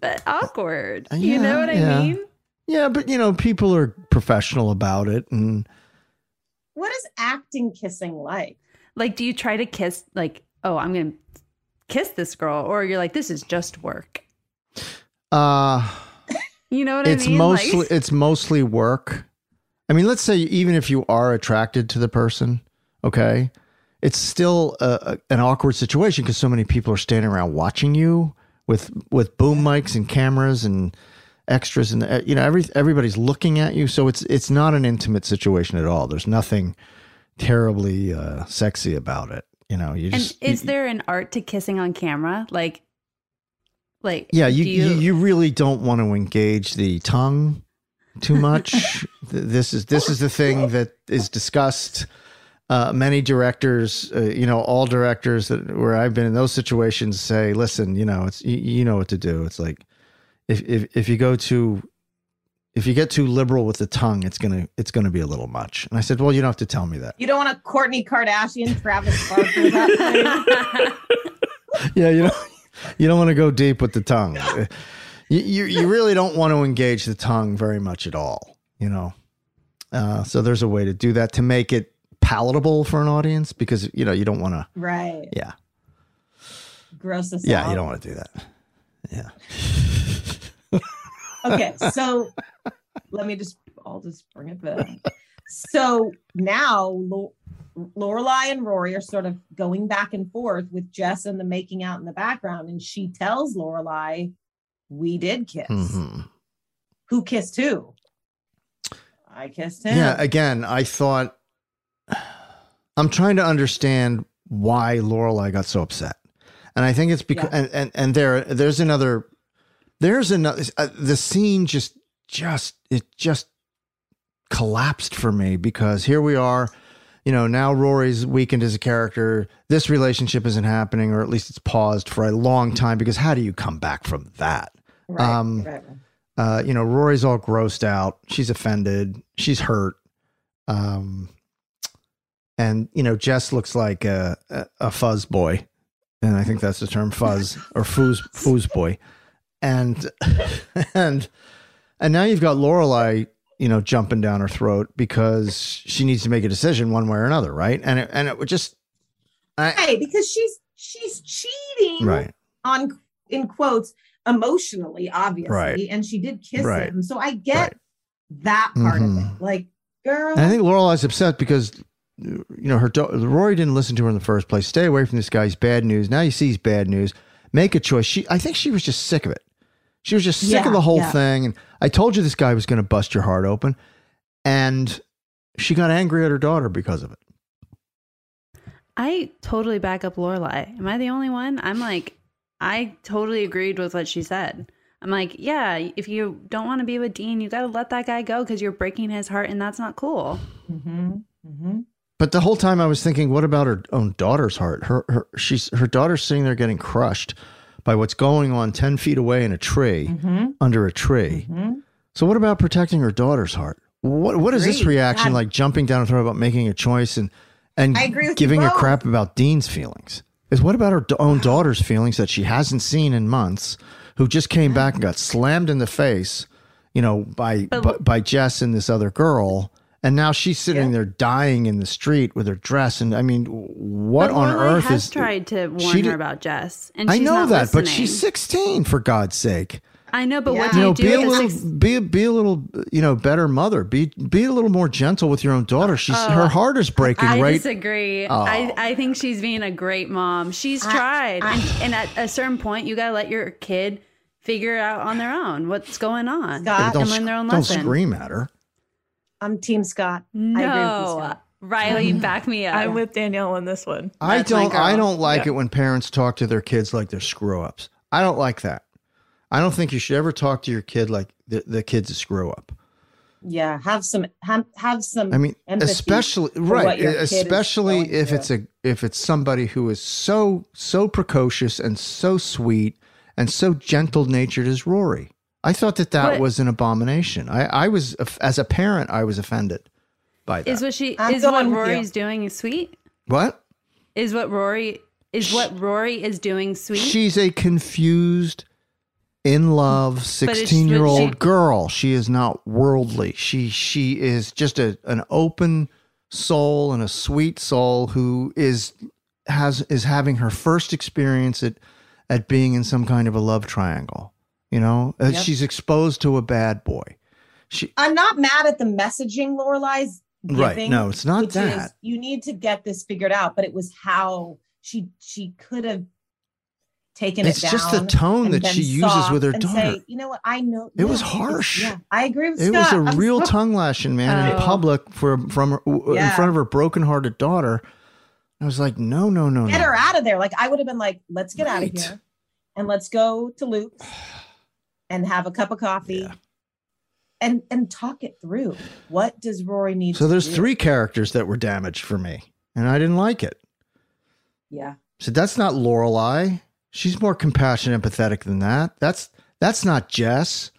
But awkward. Uh, you know yeah, what I mean? Yeah, but you know people are professional about it, and What is acting kissing like? Like, do you try to kiss? Like, oh, I'm gonna kiss this girl, or you're like, this is just work. uh You know what it's I mean? It's mostly like, *laughs* it's mostly work. I mean, let's say even if you are attracted to the person, okay, it's still a, a- an awkward situation because so many people are standing around watching you with with boom mics and cameras and extras and uh, you know every everybody's looking at you. So it's it's not an intimate situation at all. There's nothing terribly uh, sexy about it. You know, you and just is you- there an art to kissing on camera? Like, like, yeah you, do you you really don't want to engage the tongue too much. *laughs* This is this is the thing that is discussed. Uh, many directors uh, you know all directors that where i've been in those situations say listen you know it's you, you know what to do. It's like if, if if you go too if you get too liberal with the tongue it's gonna it's gonna be a little much. And i said well you don't have to tell me that. You don't want a Kourtney Kardashian, Travis Barker. *laughs* *laughs* Yeah, you know, you don't want to go deep with the tongue. you, you you really don't want to engage the tongue very much at all. You know, uh, so there's a way to do that to make it palatable for an audience because you know you don't want to. Right. Yeah. Gross us Yeah, out. you don't want to do that. Yeah. *laughs* okay, so let me just I'll just bring it back. So now Lorelai and Rory are sort of going back and forth with Jess and the making out in the background, and she tells Lorelai, "We did kiss. Mhm. Who kissed who? I kissed him. Yeah. Again, I thought I'm trying to understand why Lorelai got so upset, and I think it's because and, and and there there's another there's another uh, the scene just just it just collapsed for me because here we are. You know, now Rory's weakened as a character. This relationship isn't happening, or at least it's paused for a long time. Because how do you come back from that? Right, um, right, uh, you know, Rory's all grossed out. She's offended. She's hurt. Um, and you know, Jess looks like a, a, a fuzz boy, and I think that's the term, fuzz *laughs* or foos foos boy. And *laughs* and and now you've got Lorelai, you know, jumping down her throat because she needs to make a decision one way or another, right? And it, and it would just hey, because she's she's cheating right. on in quotes emotionally, obviously, Right. and she did kiss Right. him. So I get that part of Mhm. it. Like, girl, And I think Lorelai's upset because you know her da- Rory didn't listen to her in the first place. Stay away from this guy's bad news. Now you see he's bad news. Make a choice. She, I think she was just sick of it. She was just sick Yeah, of the whole yeah. thing. And I told you this guy was going to bust your heart open, and she got angry at her daughter because of it. I totally back up Lorelai. Am I the only one? I'm like, I totally agreed with what she said. I'm like, yeah, if you don't want to be with Dean, you got to let that guy go because you're breaking his heart, and that's not cool. Mm-hmm. Mm-hmm. But the whole time I was thinking, what about her own daughter's heart? Her, her, she's her daughter's sitting there getting crushed by what's going on ten feet away in a tree, Mhm. under a tree. So what about protecting her daughter's heart? What what is this reaction God. like? Jumping down her throat about making a choice and and giving a crap about Dean's feelings? Is what about her own daughter's feelings that she hasn't seen in months, who just came back and got slammed in the face, you know, by by, by Jess and this other girl, and now she's sitting there dying in the street with her dress, and I mean, what but on Lorelai earth has is? tried to warn she her about Jess, and I know not that, but she's sixteen for God's sake. I know, but what do you, know, do? be a little, six- be a, be a little, you know, better mother. Be be a little more gentle with your own daughter. She's oh, her heart is breaking, I right? disagree. Oh. I, I think she's being a great mom. She's tried. and, and at a certain point, you got to let your kid figure out on their own what's going on Scott? don't and learn their own don't lesson. scream at her. I'm Team Scott. I agree with you, No. Scott. Riley, *laughs* back me up. I'm with Danielle on this one. I That's my don't. I don't like Yeah. it when parents talk to their kids like they're screw ups. I don't like that. I don't think you should ever talk to your kid like the, the kid's a screw up. Yeah, have some have, have some. I mean, especially right, your kid is especially if through. it's a if it's somebody who is so so precocious and so sweet and so gentle natured as Rory. I thought that that But- was an abomination. I I was as a parent I was offended by that. Is what she I'm is what going with you. Rory's doing is sweet? what? Is what Rory is what Rory is doing sweet? She's a confused, in love, sixteen-year-old she- girl. She is not worldly. She she is just a an open soul and a sweet soul who is has is having her first experience at at being in some kind of a love triangle. You know, Uh, Yep. she's exposed to a bad boy. She I'm not mad at the messaging Lorelai's giving. Right. No, it's not that. Is, you need to get this figured out, but it was how she she could have taken It's it. It's just the tone that she uses with her and daughter. Say, you know what? I know It was harsh. Yeah, I agree with It was Scott. a I'm real sorry. *laughs* tongue lashing, man, in Oh. public for from her, in front of her brokenhearted daughter. I was like, no, no, no, Get no. her out of there. Like I would have been like, let's get out of here and let's go to Luke's and have a cup of coffee. Yeah. And, and talk it through. What does Rory need? So to there's do? three characters that were damaged for me, and I didn't like it. Yeah. So that's not Lorelai. She's more compassionate, empathetic than that. That's that's not Jess.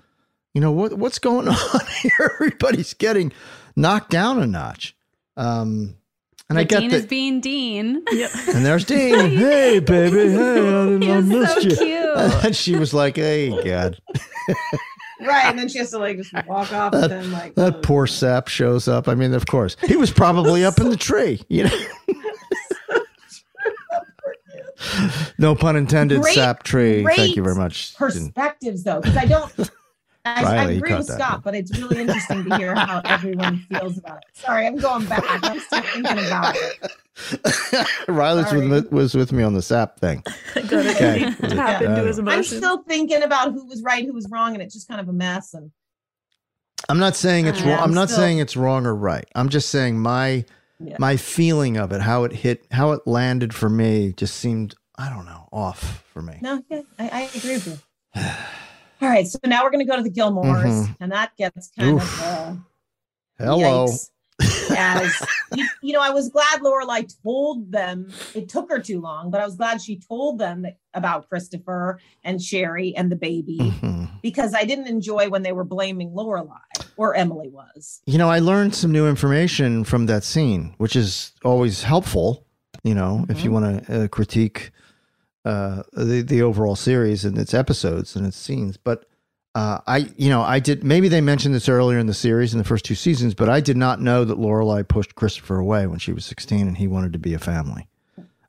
You know what what's going *laughs* on here? Everybody's getting knocked down a notch. Um, and I But get Dean that. is being Dean. Yep. and there's *laughs* Dean. hey, baby. Hey, I, didn't, I He was missed so you. cute. *laughs* And she was like, "Hey, God." *laughs* Right, and then she has to like just walk off and then like That oh. poor sap shows up. I mean, of course, he was probably up in the *laughs* tree. You know, no pun intended. Great- sap tree. Thank you very much. Perspectives though, because I don't. I, I Riley, you agree with that Scott, but it's really interesting to hear how *laughs* everyone feels about it. Sorry, I'm going back. I'm still thinking about it. *laughs* Riley Sorry. with, was with me on the sap thing. *laughs* Okay. tap into his I'm still thinking about who was right, who was wrong, and it's just kind of a mess. And I'm not saying it's Uh, wrong. I'm I'm not still- saying it's wrong or right. I'm just saying my Yeah. my feeling of it, how it hit, how it landed for me, just seemed I don't know off for me. no, yeah, I, I agree with you. *sighs* *sighs* *sighs* All right, so now we're going to go to the Gilmores, Mhm. and that gets kind Oof. of uh, Hello. As *laughs* you, you know, I was glad Lorelai told them. It took her too long, but I was glad she told them that, about Christopher and Sherry and the baby Mhm. because I didn't enjoy when they were blaming Lorelai or Emily was. You know, I learned some new information from that scene, which is always helpful. You know, if Mm-hmm. you want to uh, critique uh, the the overall series and its episodes and its scenes, but uh, I, you know, I did. Maybe they mentioned this earlier in the series in the first two seasons, but I did not know that Lorelai pushed Christopher away when she was sixteen and he wanted to be a family.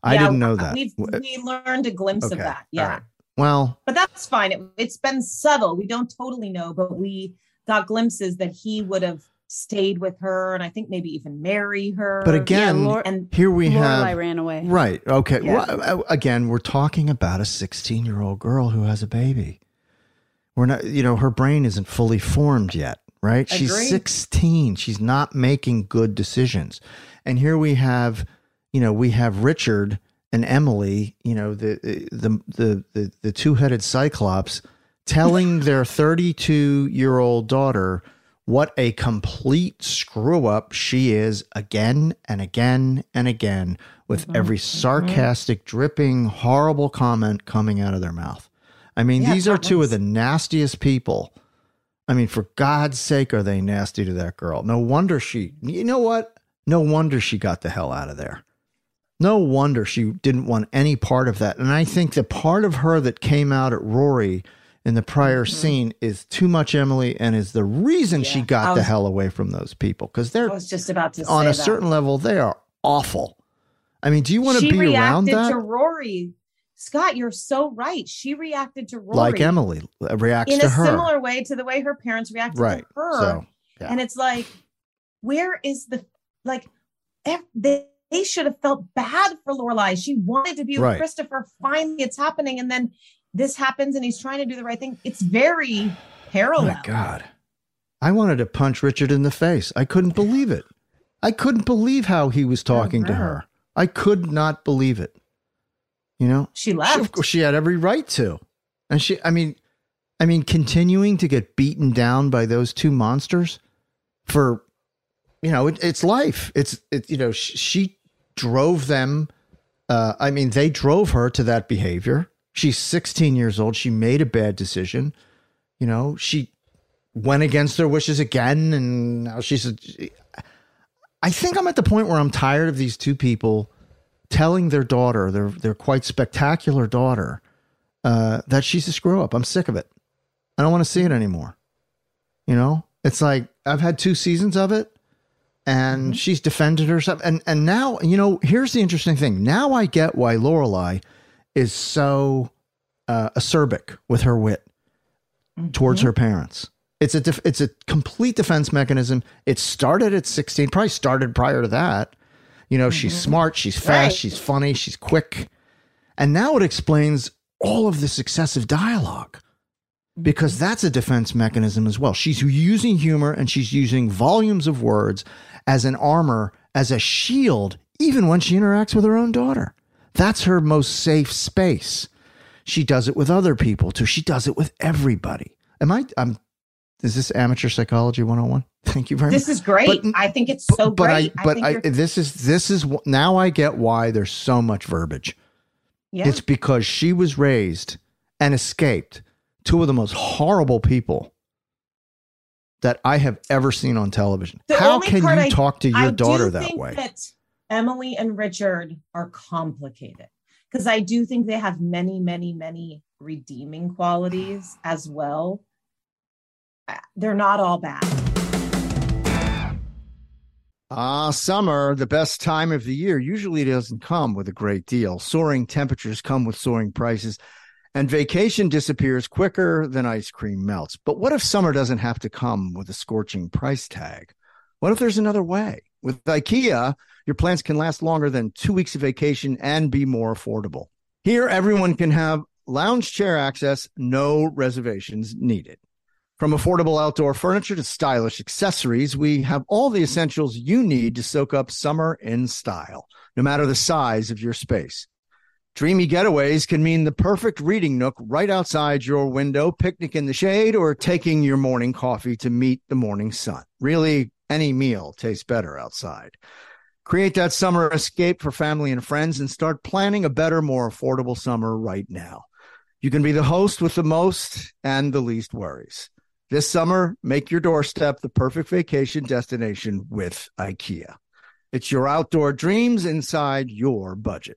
I Yeah, didn't know that. We've we learned a glimpse of that. Yeah. right. Well, But that's fine. It, it's been subtle. We don't totally know, but we got glimpses that he would have stayed with her and I think maybe even marry her. But again, and here we Lorelai have ran away. Right. Okay. Yeah. Well, uh, again, we're talking about a 16 year old girl who has a baby. We're not, you know, her brain isn't fully formed yet, right? She's 16. She's not making good decisions. And here we have, you know, we have Richard and Emily, you know, the the the the, the two headed cyclops telling *laughs* their 32 year old daughter what a complete screw up she is again and again and again with Mm-hmm. every sarcastic, dripping, horrible comment coming out of their mouth. I mean, Yeah, these are two once. of the nastiest people. I mean, for God's sake, are they nasty to that girl? No wonder she, you know what? No wonder she got the hell out of there. No wonder she didn't want any part of that. And I think the part of her that came out at Rory in the prior Mm-hmm. scene is too much Emily and is the reason she got I the hell away from those people because they're was just about to on a that. certain level, they are awful. I mean, do you want to be around reacted that? to Rory. Scott, you're so right. She reacted to Rory like Emily uh, reacts in a her. similar way to the way her parents reacted Right. to her. So, yeah. And it's like, where is the like? They, they should have felt bad for Lorelai. She wanted to be with Right. Christopher. Finally, it's happening, and then this happens, and he's trying to do the right thing. It's very Oh parallel. my God. I wanted to punch Richard in the face. I couldn't believe it. I couldn't believe how he was talking to wow. her. I could not believe it. You know, She She, left. of course, she had every right to. And she, I mean, I mean, continuing to get beaten down by those two monsters for, you know, it, it's life. It's, it, you know, she, she drove them. Uh, I mean, they drove her to that behavior. She's 16 years old. She made a bad decision. You know, she went against their wishes again. And now she's, a, I think I'm at the point where I'm tired of these two people telling their daughter, their their quite spectacular daughter, uh, that she's a screw up. I'm sick of it. I don't want to see it anymore. You know, it's like I've had two seasons of it, and she's defended herself. And and now, you know, here's the interesting thing. Now I get why Lorelai is so uh, acerbic with her wit towards mm-hmm. her parents. It's a def- it's a complete defense mechanism. It started at 16, probably started prior to that. You know, she's mm-hmm. smart, she's fast, Right. she's funny, she's quick. And now it explains all of this excessive dialogue mm-hmm. because that's a defense mechanism as well. She's using humor and she's using volumes of words as an armor, as a shield, even when she interacts with her own daughter. That's her most safe space. She does it with other people too. She does it with everybody. Am I? I'm. Is this amateur psychology 101? *laughs* Thank you very This much. This is great. But- I think it's so but great. I, but think I, this is this is now I get why there's so much verbiage. yeah. It's because she was raised and escaped two of the most horrible people that I have ever seen on television. The How can you I- talk to your I daughter that think way? That Emily and Richard are complicated because I do think they have many, many, many redeeming qualities as well. They're not all bad. Ah, summer, the best time of the year, usually doesn't come with a great deal. Soaring temperatures come with soaring prices, and vacation disappears quicker than ice cream melts. But what if summer doesn't have to come with a scorching price tag? What if there's another way? With IKEA, your plans can last longer than two weeks of vacation and be more affordable. Here, everyone can have lounge chair access, no reservations needed. From affordable outdoor furniture to stylish accessories, we have all the essentials you need to soak up summer in style, no matter the size of your space. Dreamy getaways can mean the perfect reading nook right outside your window, picnic in the shade, or taking your morning coffee to meet the morning sun. Really, any meal tastes better outside. Create that summer escape for family and friends and start planning a better, more affordable summer right now. You can be the host with the most and the least worries. This summer, make your doorstep the perfect vacation destination with IKEA. It's your outdoor dreams inside your budget.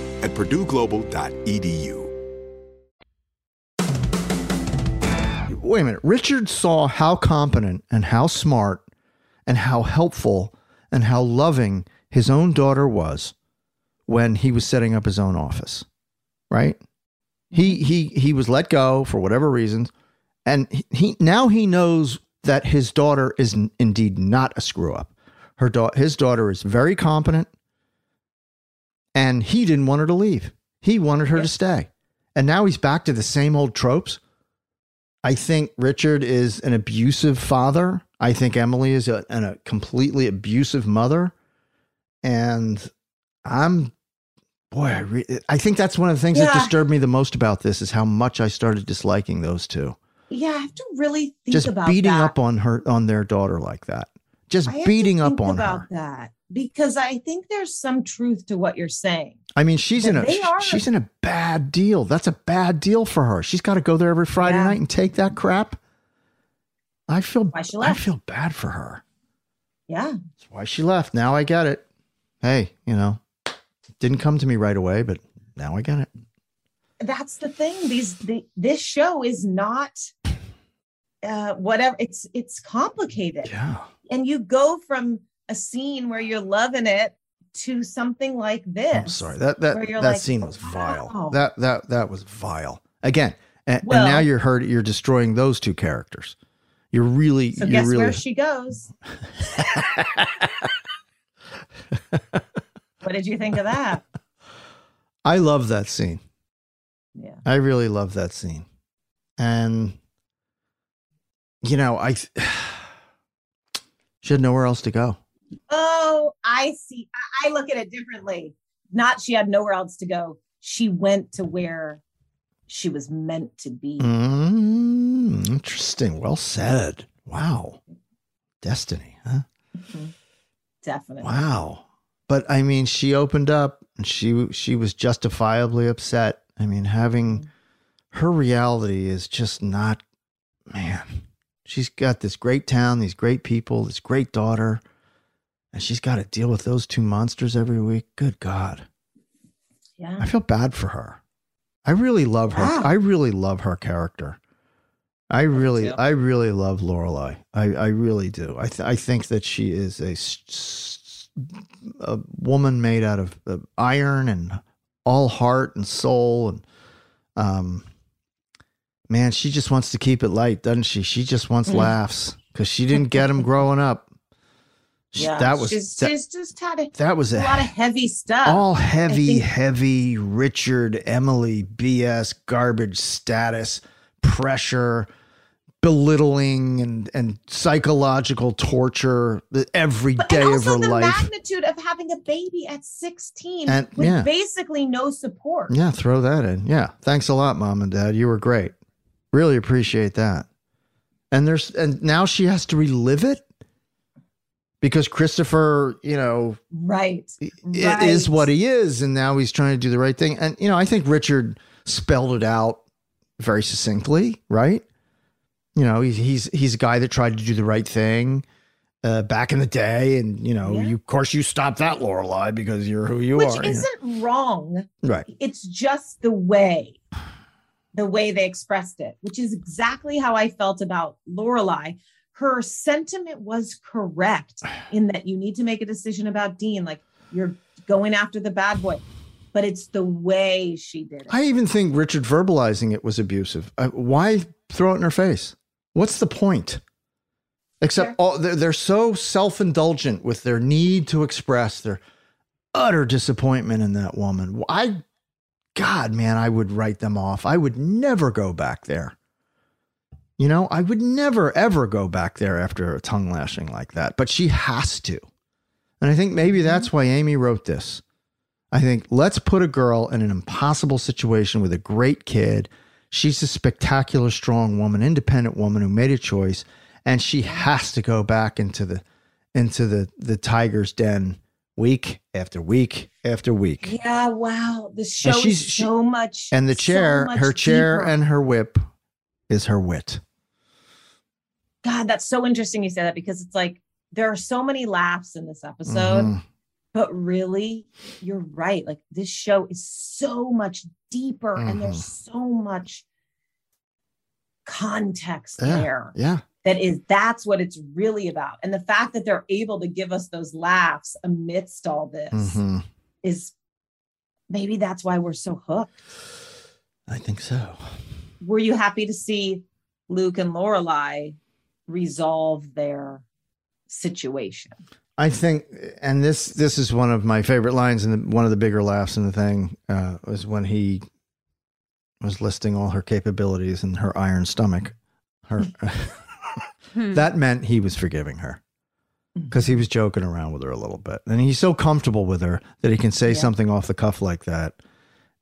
at purdueglobal.edu. Wait a minute. Richard saw how competent and how smart and how helpful and how loving his own daughter was when he was setting up his own office. Right? He he he was let go for whatever reasons and he, now he knows that his daughter is indeed not a screw up. Her da- his daughter is very competent and he didn't want her to leave. He wanted her to stay. And now he's back to the same old tropes. I think Richard is an abusive father. I think Emily is a, an- a completely abusive mother. And I'm, boy, I, re- I think that's one of the things that disturbed me the most about this is how much I started disliking those two. Yeah, I have to really think Just about beating that. up on her, on their daughter like that. Just I have to beating up on about her. that because I think there's some truth to what you're saying. I mean, she's in a are- she's in a bad deal. That's a bad deal for her. She's got to go there every Friday Yeah. night and take that crap. I feel Why she I feel bad for her. Yeah. That's why she left. Now I get it. Hey, you know, didn't come to me right away, but now I get it. That's the thing. These the, this show is not uh, whatever. It's it's complicated. Yeah. And you go from a scene where you're loving it to something like this. I'm sorry. That that that like, scene was oh, vile. wow. That that that was vile. Again, and, and now you're hurt. You're destroying those two characters. You're really. So you're guess really. where she goes. *laughs* what did you think of that? I love that scene. Yeah. I really love that scene, and you know, I *sighs* she had nowhere else to go. Oh, I see. I, look at it differently. Not she had nowhere else to go. She went to where she was meant to be. Mm, interesting. Well said. Wow. Destiny, huh? Definitely. Wow. But I mean, she opened up and she she was justifiably upset. I mean, having her reality is just not man. She's got this great town, these great people, this great daughter, and she's got to deal with those two monsters every week. Good God. Yeah. I feel bad for her. I really love her. Yeah. I really love her character. I really, too. I really love Lorelai. I, I really do. I, th- I think that she is a, a woman made out of, of iron and all heart and soul. And, um, man, she just wants to keep it light, doesn't she? She just wants Mm. laughs because she didn't get them growing up. She- Yeah. that was she's, that, she's just had a, that was a a lot of heavy stuff. all heavy, heavy Richard, Emily, BS, garbage status, pressure, belittling, and and psychological torture the- every But- day and of her also the life. magnitude of having a baby at 16 And- with yeah. basically no support. Yeah, throw that in. Yeah, thanks a lot, mom and dad. You were great. Really appreciate that. And there's and now she has to relive it because Christopher, you know, Right. it is Right. what he is and now he's trying to do the right thing and you know i think richard spelled it out very succinctly right you know he's he's, he's a guy that tried to do the right thing uh, back in the day and you know Yeah. you of course you stopped that Lorelai because you're who you Which are you know. isn't wrong. right It's just the way, the way they expressed it, which is exactly how I felt about Lorelai. Her sentiment was correct *sighs* in that you need to make a decision about Dean. Like you're going after the bad boy, but it's the way she did it. i even think richard verbalizing it was abusive. Uh, why throw it in her face? What's the point? Except all, they're, they're so self-indulgent with their need to express their utter disappointment in that woman. I god man i would write them off. I would never go back there you know i would never ever go back there after a tongue lashing like that but she has to and i think maybe that's mm-hmm. why amy wrote this i think let's put a girl in an impossible situation with a great kid she's a spectacular strong woman independent woman who made a choice and she has to go back into the into the the tiger's den week after week after week yeah, wow. The show And she's- is so much. and the chair much her chair deeper. and her whip is her wit God, that's so interesting you say that because it's like there are so many laughs in this episode, Mhm. but really, you're right. Like this show is so much deeper and there's Mm-hmm. so much context yeah there yeah that is that's what it's really about. And the fact that they're able to give us those laughs amidst all this Mhm. is maybe that's why we're so hooked. i think so Were you happy to see Luke and Lorelai resolve their situation? I think, and this this is one of my favorite lines, and one of the bigger laughs in the thing uh, was when he was listing all her capabilities and her iron stomach. Her hmm. *laughs* Hmm. that meant he was forgiving her hmm. because he was joking around with her a little bit, and he's so comfortable with her that he can say Yeah. something off the cuff like that,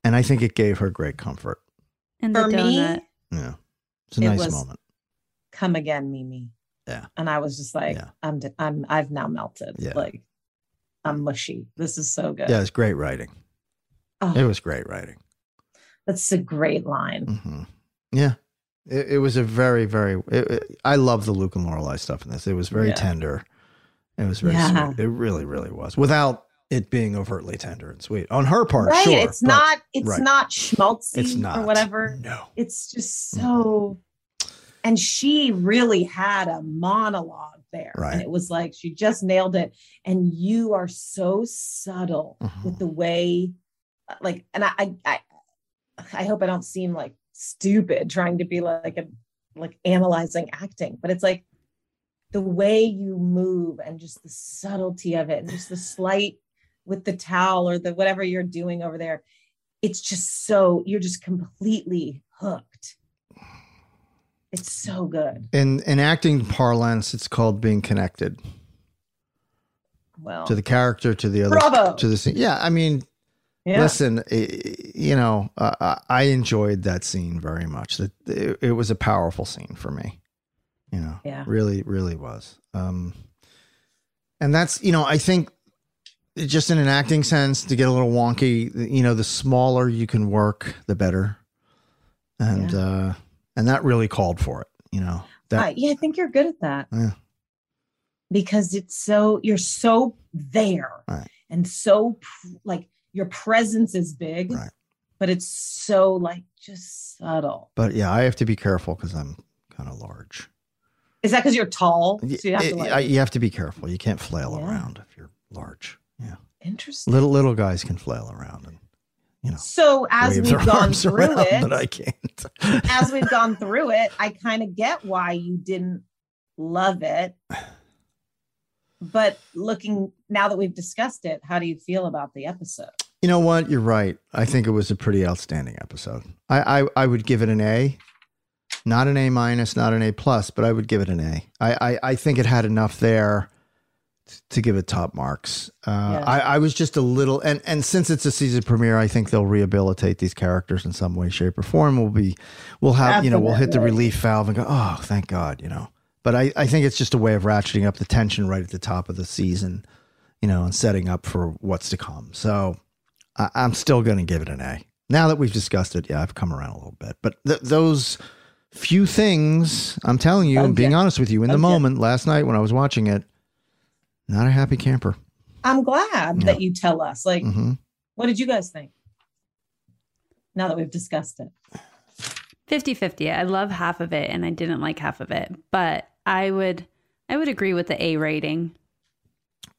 and I think it gave her great comfort. And For the me. Yeah, it's a It nice was- moment. Come again, Mimi. Yeah. And I was just like, Yeah. I'm, I'm, I've now melted. Yeah. Like, I'm mushy. This is so good. Yeah, it's great writing. Oh, It was great writing. that's a great line. hmm Yeah, it, it was a very, very. It, it- I love the Luke and Lorelai stuff in this. It was very Yeah. tender. It was very Yeah. sweet. It really, really was. Without it being overtly tender and sweet on her part. right. sure, it's but- not, it's right. not schmaltzy It's not. or whatever. No. It's just so and she really had a monologue there Right. and it was like she just nailed it and you are so subtle Mhm. with the way like and I, I i i hope i don't seem like stupid trying to be like a like analyzing acting but it's like the way you move and just the subtlety of it and just the slight with the towel or the whatever you're doing over there it's just so you're just completely hooked it's so good In in acting parlance, it's called being connected well to the character, to the other, Bravo. to the scene. Yeah, I mean, yeah listen, i- you know, uh, I- enjoyed that scene very much. That it, it was a powerful scene for me. You know, Yeah. really, really was. Um, and that's you know, I think just in an acting sense, to get a little wonky, you know, the smaller you can work, the better. And uh, and that really called for it. You know, that Uh, yeah i think you're good at that Yeah. because it's so you're so there Right. and so like your presence is big Right. but it's so like just subtle But yeah, I have to be careful because I'm kind of large. is that because you're tall so you have to it- like I- you have to be careful. You can't flail Yeah. around if you're large. Yeah, interesting little little guys can flail around and you know so as we've *laughs* gone through it but I can't. as we've *laughs* gone through it, I kind of get why you didn't love it. But looking now that we've discussed it, how do you feel about the episode? You know what? You're right. I think it was a pretty outstanding episode. I I, I would give it an A, not an A minus, not an A plus, but I would give it an A. I I, I think it had enough there to give it top marks. Uh, Yeah. I, I was just a little, and and since it's a season premiere, I think they'll rehabilitate these characters in some way, shape, or form. We'll be, we'll have, you know, we'll hit the relief valve and go, oh, thank God, you know. But I, I think it's just a way of ratcheting up the tension right at the top of the season, you know, and setting up for what's to come. So I, I'm still going to give it an A. Now that we've discussed it, yeah, I've come around a little bit. But th- those few things, I'm telling you, and being honest with you, in the Okay. moment last night when I was watching it, not a happy camper. I'm glad Yeah. that you tell us. Like, hmm what did you guys think? Now that we've discussed it. 50 50. I love half of it and I didn't like half of it, but I would I would agree with the A rating.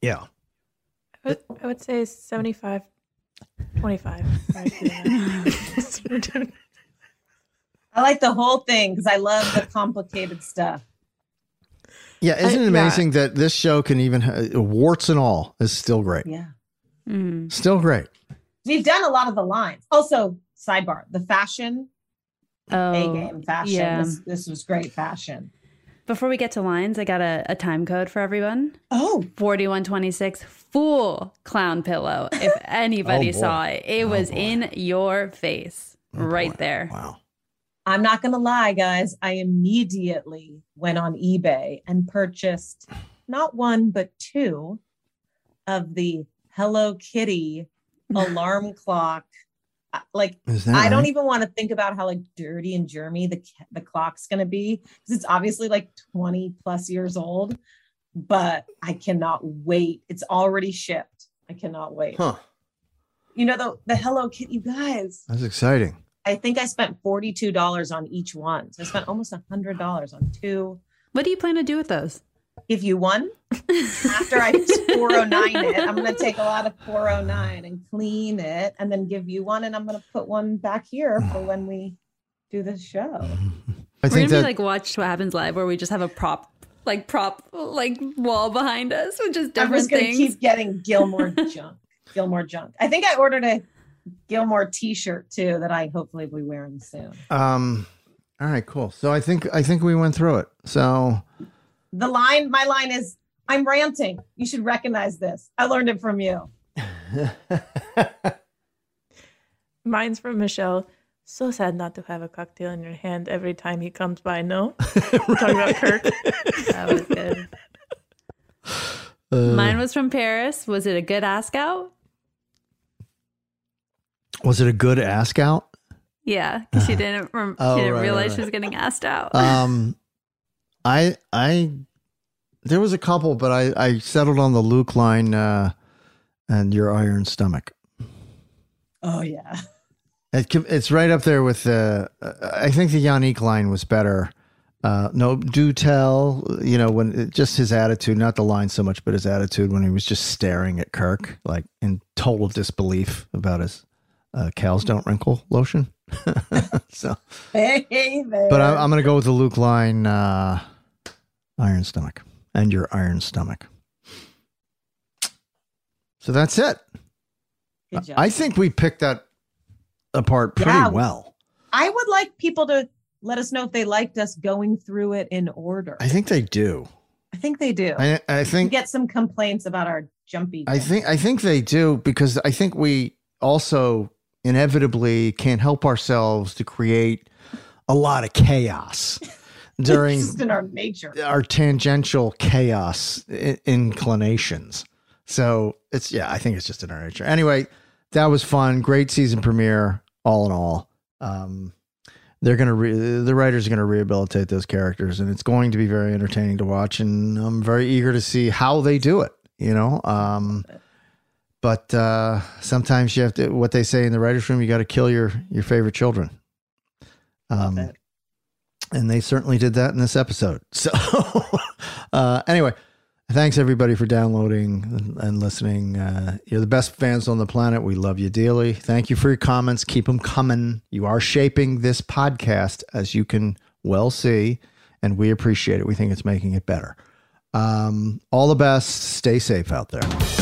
Yeah. I would, I would say 75, 25. *laughs* *laughs* I like the whole thing because I love the complicated stuff. Yeah. Isn't I- it yeah. amazing that this show can even, ha- warts and all, is still great. Yeah. Mm. Still great. We've done a lot of the lines. Also, sidebar, the fashion, A Oh, game fashion. yeah. This, this was great fashion. Before we get to lines, I got a, a time code for everyone. Oh, 4126 full clown pillow. If *laughs* anybody Oh, saw it, it Oh, was boy. in your face Oh, right boy. there. Wow. I'm not going to lie, guys. I immediately went on eBay and purchased not one, but two of the Hello Kitty *laughs* alarm clock. Like, I don't even want to think about how like dirty and germy the the clock's going to be because it's obviously like 20 plus years old. But I cannot wait. It's already shipped. I cannot wait. Huh. You know the the Hello Kitty, you guys. That's exciting. I think I spent $42 on each one. So I spent almost $100 on two. What do you plan to do with those? Give you one after I *laughs* 409 it. I'm going to take a lot of 409 and clean it and then give you one. And I'm going to put one back here for when we do the show. I We're gonna that be like watch what happens live where we just have a prop like prop like wall behind us with just I'm different just going to things. keep getting Gilmore *laughs* junk. Gilmore junk. I think I ordered a Gilmore t-shirt too that I hopefully will be wearing soon. Um. All right. Cool. So I think I think we went through it. So The line, my line is, I'm ranting. You should recognize this. I learned it from you. *laughs* Mine's from Michel. So sad not to have a cocktail in your hand every time he comes by. No, *laughs* talking about Kirk. that was good. uh, Mine was from Paris. Was it a good ask out? Was it a good ask out? Yeah, because she didn't. Rem- *laughs* Oh, she didn't right, realize right, she was getting asked out. Um, I I there was a couple, but I I settled on the Luke line uh, and your iron stomach. Oh yeah. It, it's right up there with the. Uh, I think the Yanic line was better. Uh, no, do tell. You know when just his attitude, not the line so much, but his attitude when he was just staring at Kirk, like in total disbelief about his uh, cows don't wrinkle lotion. *laughs* so, Hey but I, I'm going to go with the Luke line, uh, iron stomach, and your iron stomach. So that's it. I think we picked that apart pretty Yeah. well. I would like people to let us know if they liked us going through it in order. I think they do. I think they do. I, I we think get some complaints about our jumpy. I think I think they do because I think we also inevitably can't help ourselves to create a lot of chaos *laughs* during just in our nature. our tangential chaos i- inclinations. So it's yeah, I think it's just in our nature. Anyway, that was fun. Great season premiere, all in all. Um, they're gonna re- the writers are gonna rehabilitate those characters, and it's going to be very entertaining to watch. And I'm very eager to see how they do it. You know, um, but uh, sometimes you have to. What they say in the writers' room, you got to kill your your favorite children. Um, and they certainly did that in this episode. *laughs* So, uh, anyway, thanks everybody for downloading and, listening. Uh, you're the best fans on the planet. We love you dearly. Thank you for your comments. Keep them coming. You are shaping this podcast, as you can well see, and we appreciate it. We think it's making it better. Um, all the best. Stay safe out there.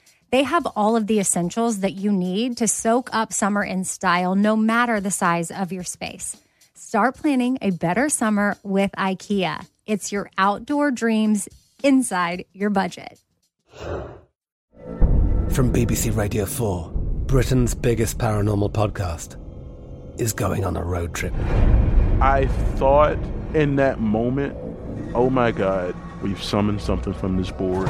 they have all of the essentials that you need to soak up summer in style, no matter the size of your space. Start planning a better summer with IKEA. It's your outdoor dreams inside your budget. From BBC Radio 4, Britain's biggest paranormal podcast is going on a road trip. I thought in that moment, oh my God, we've summoned something from this board.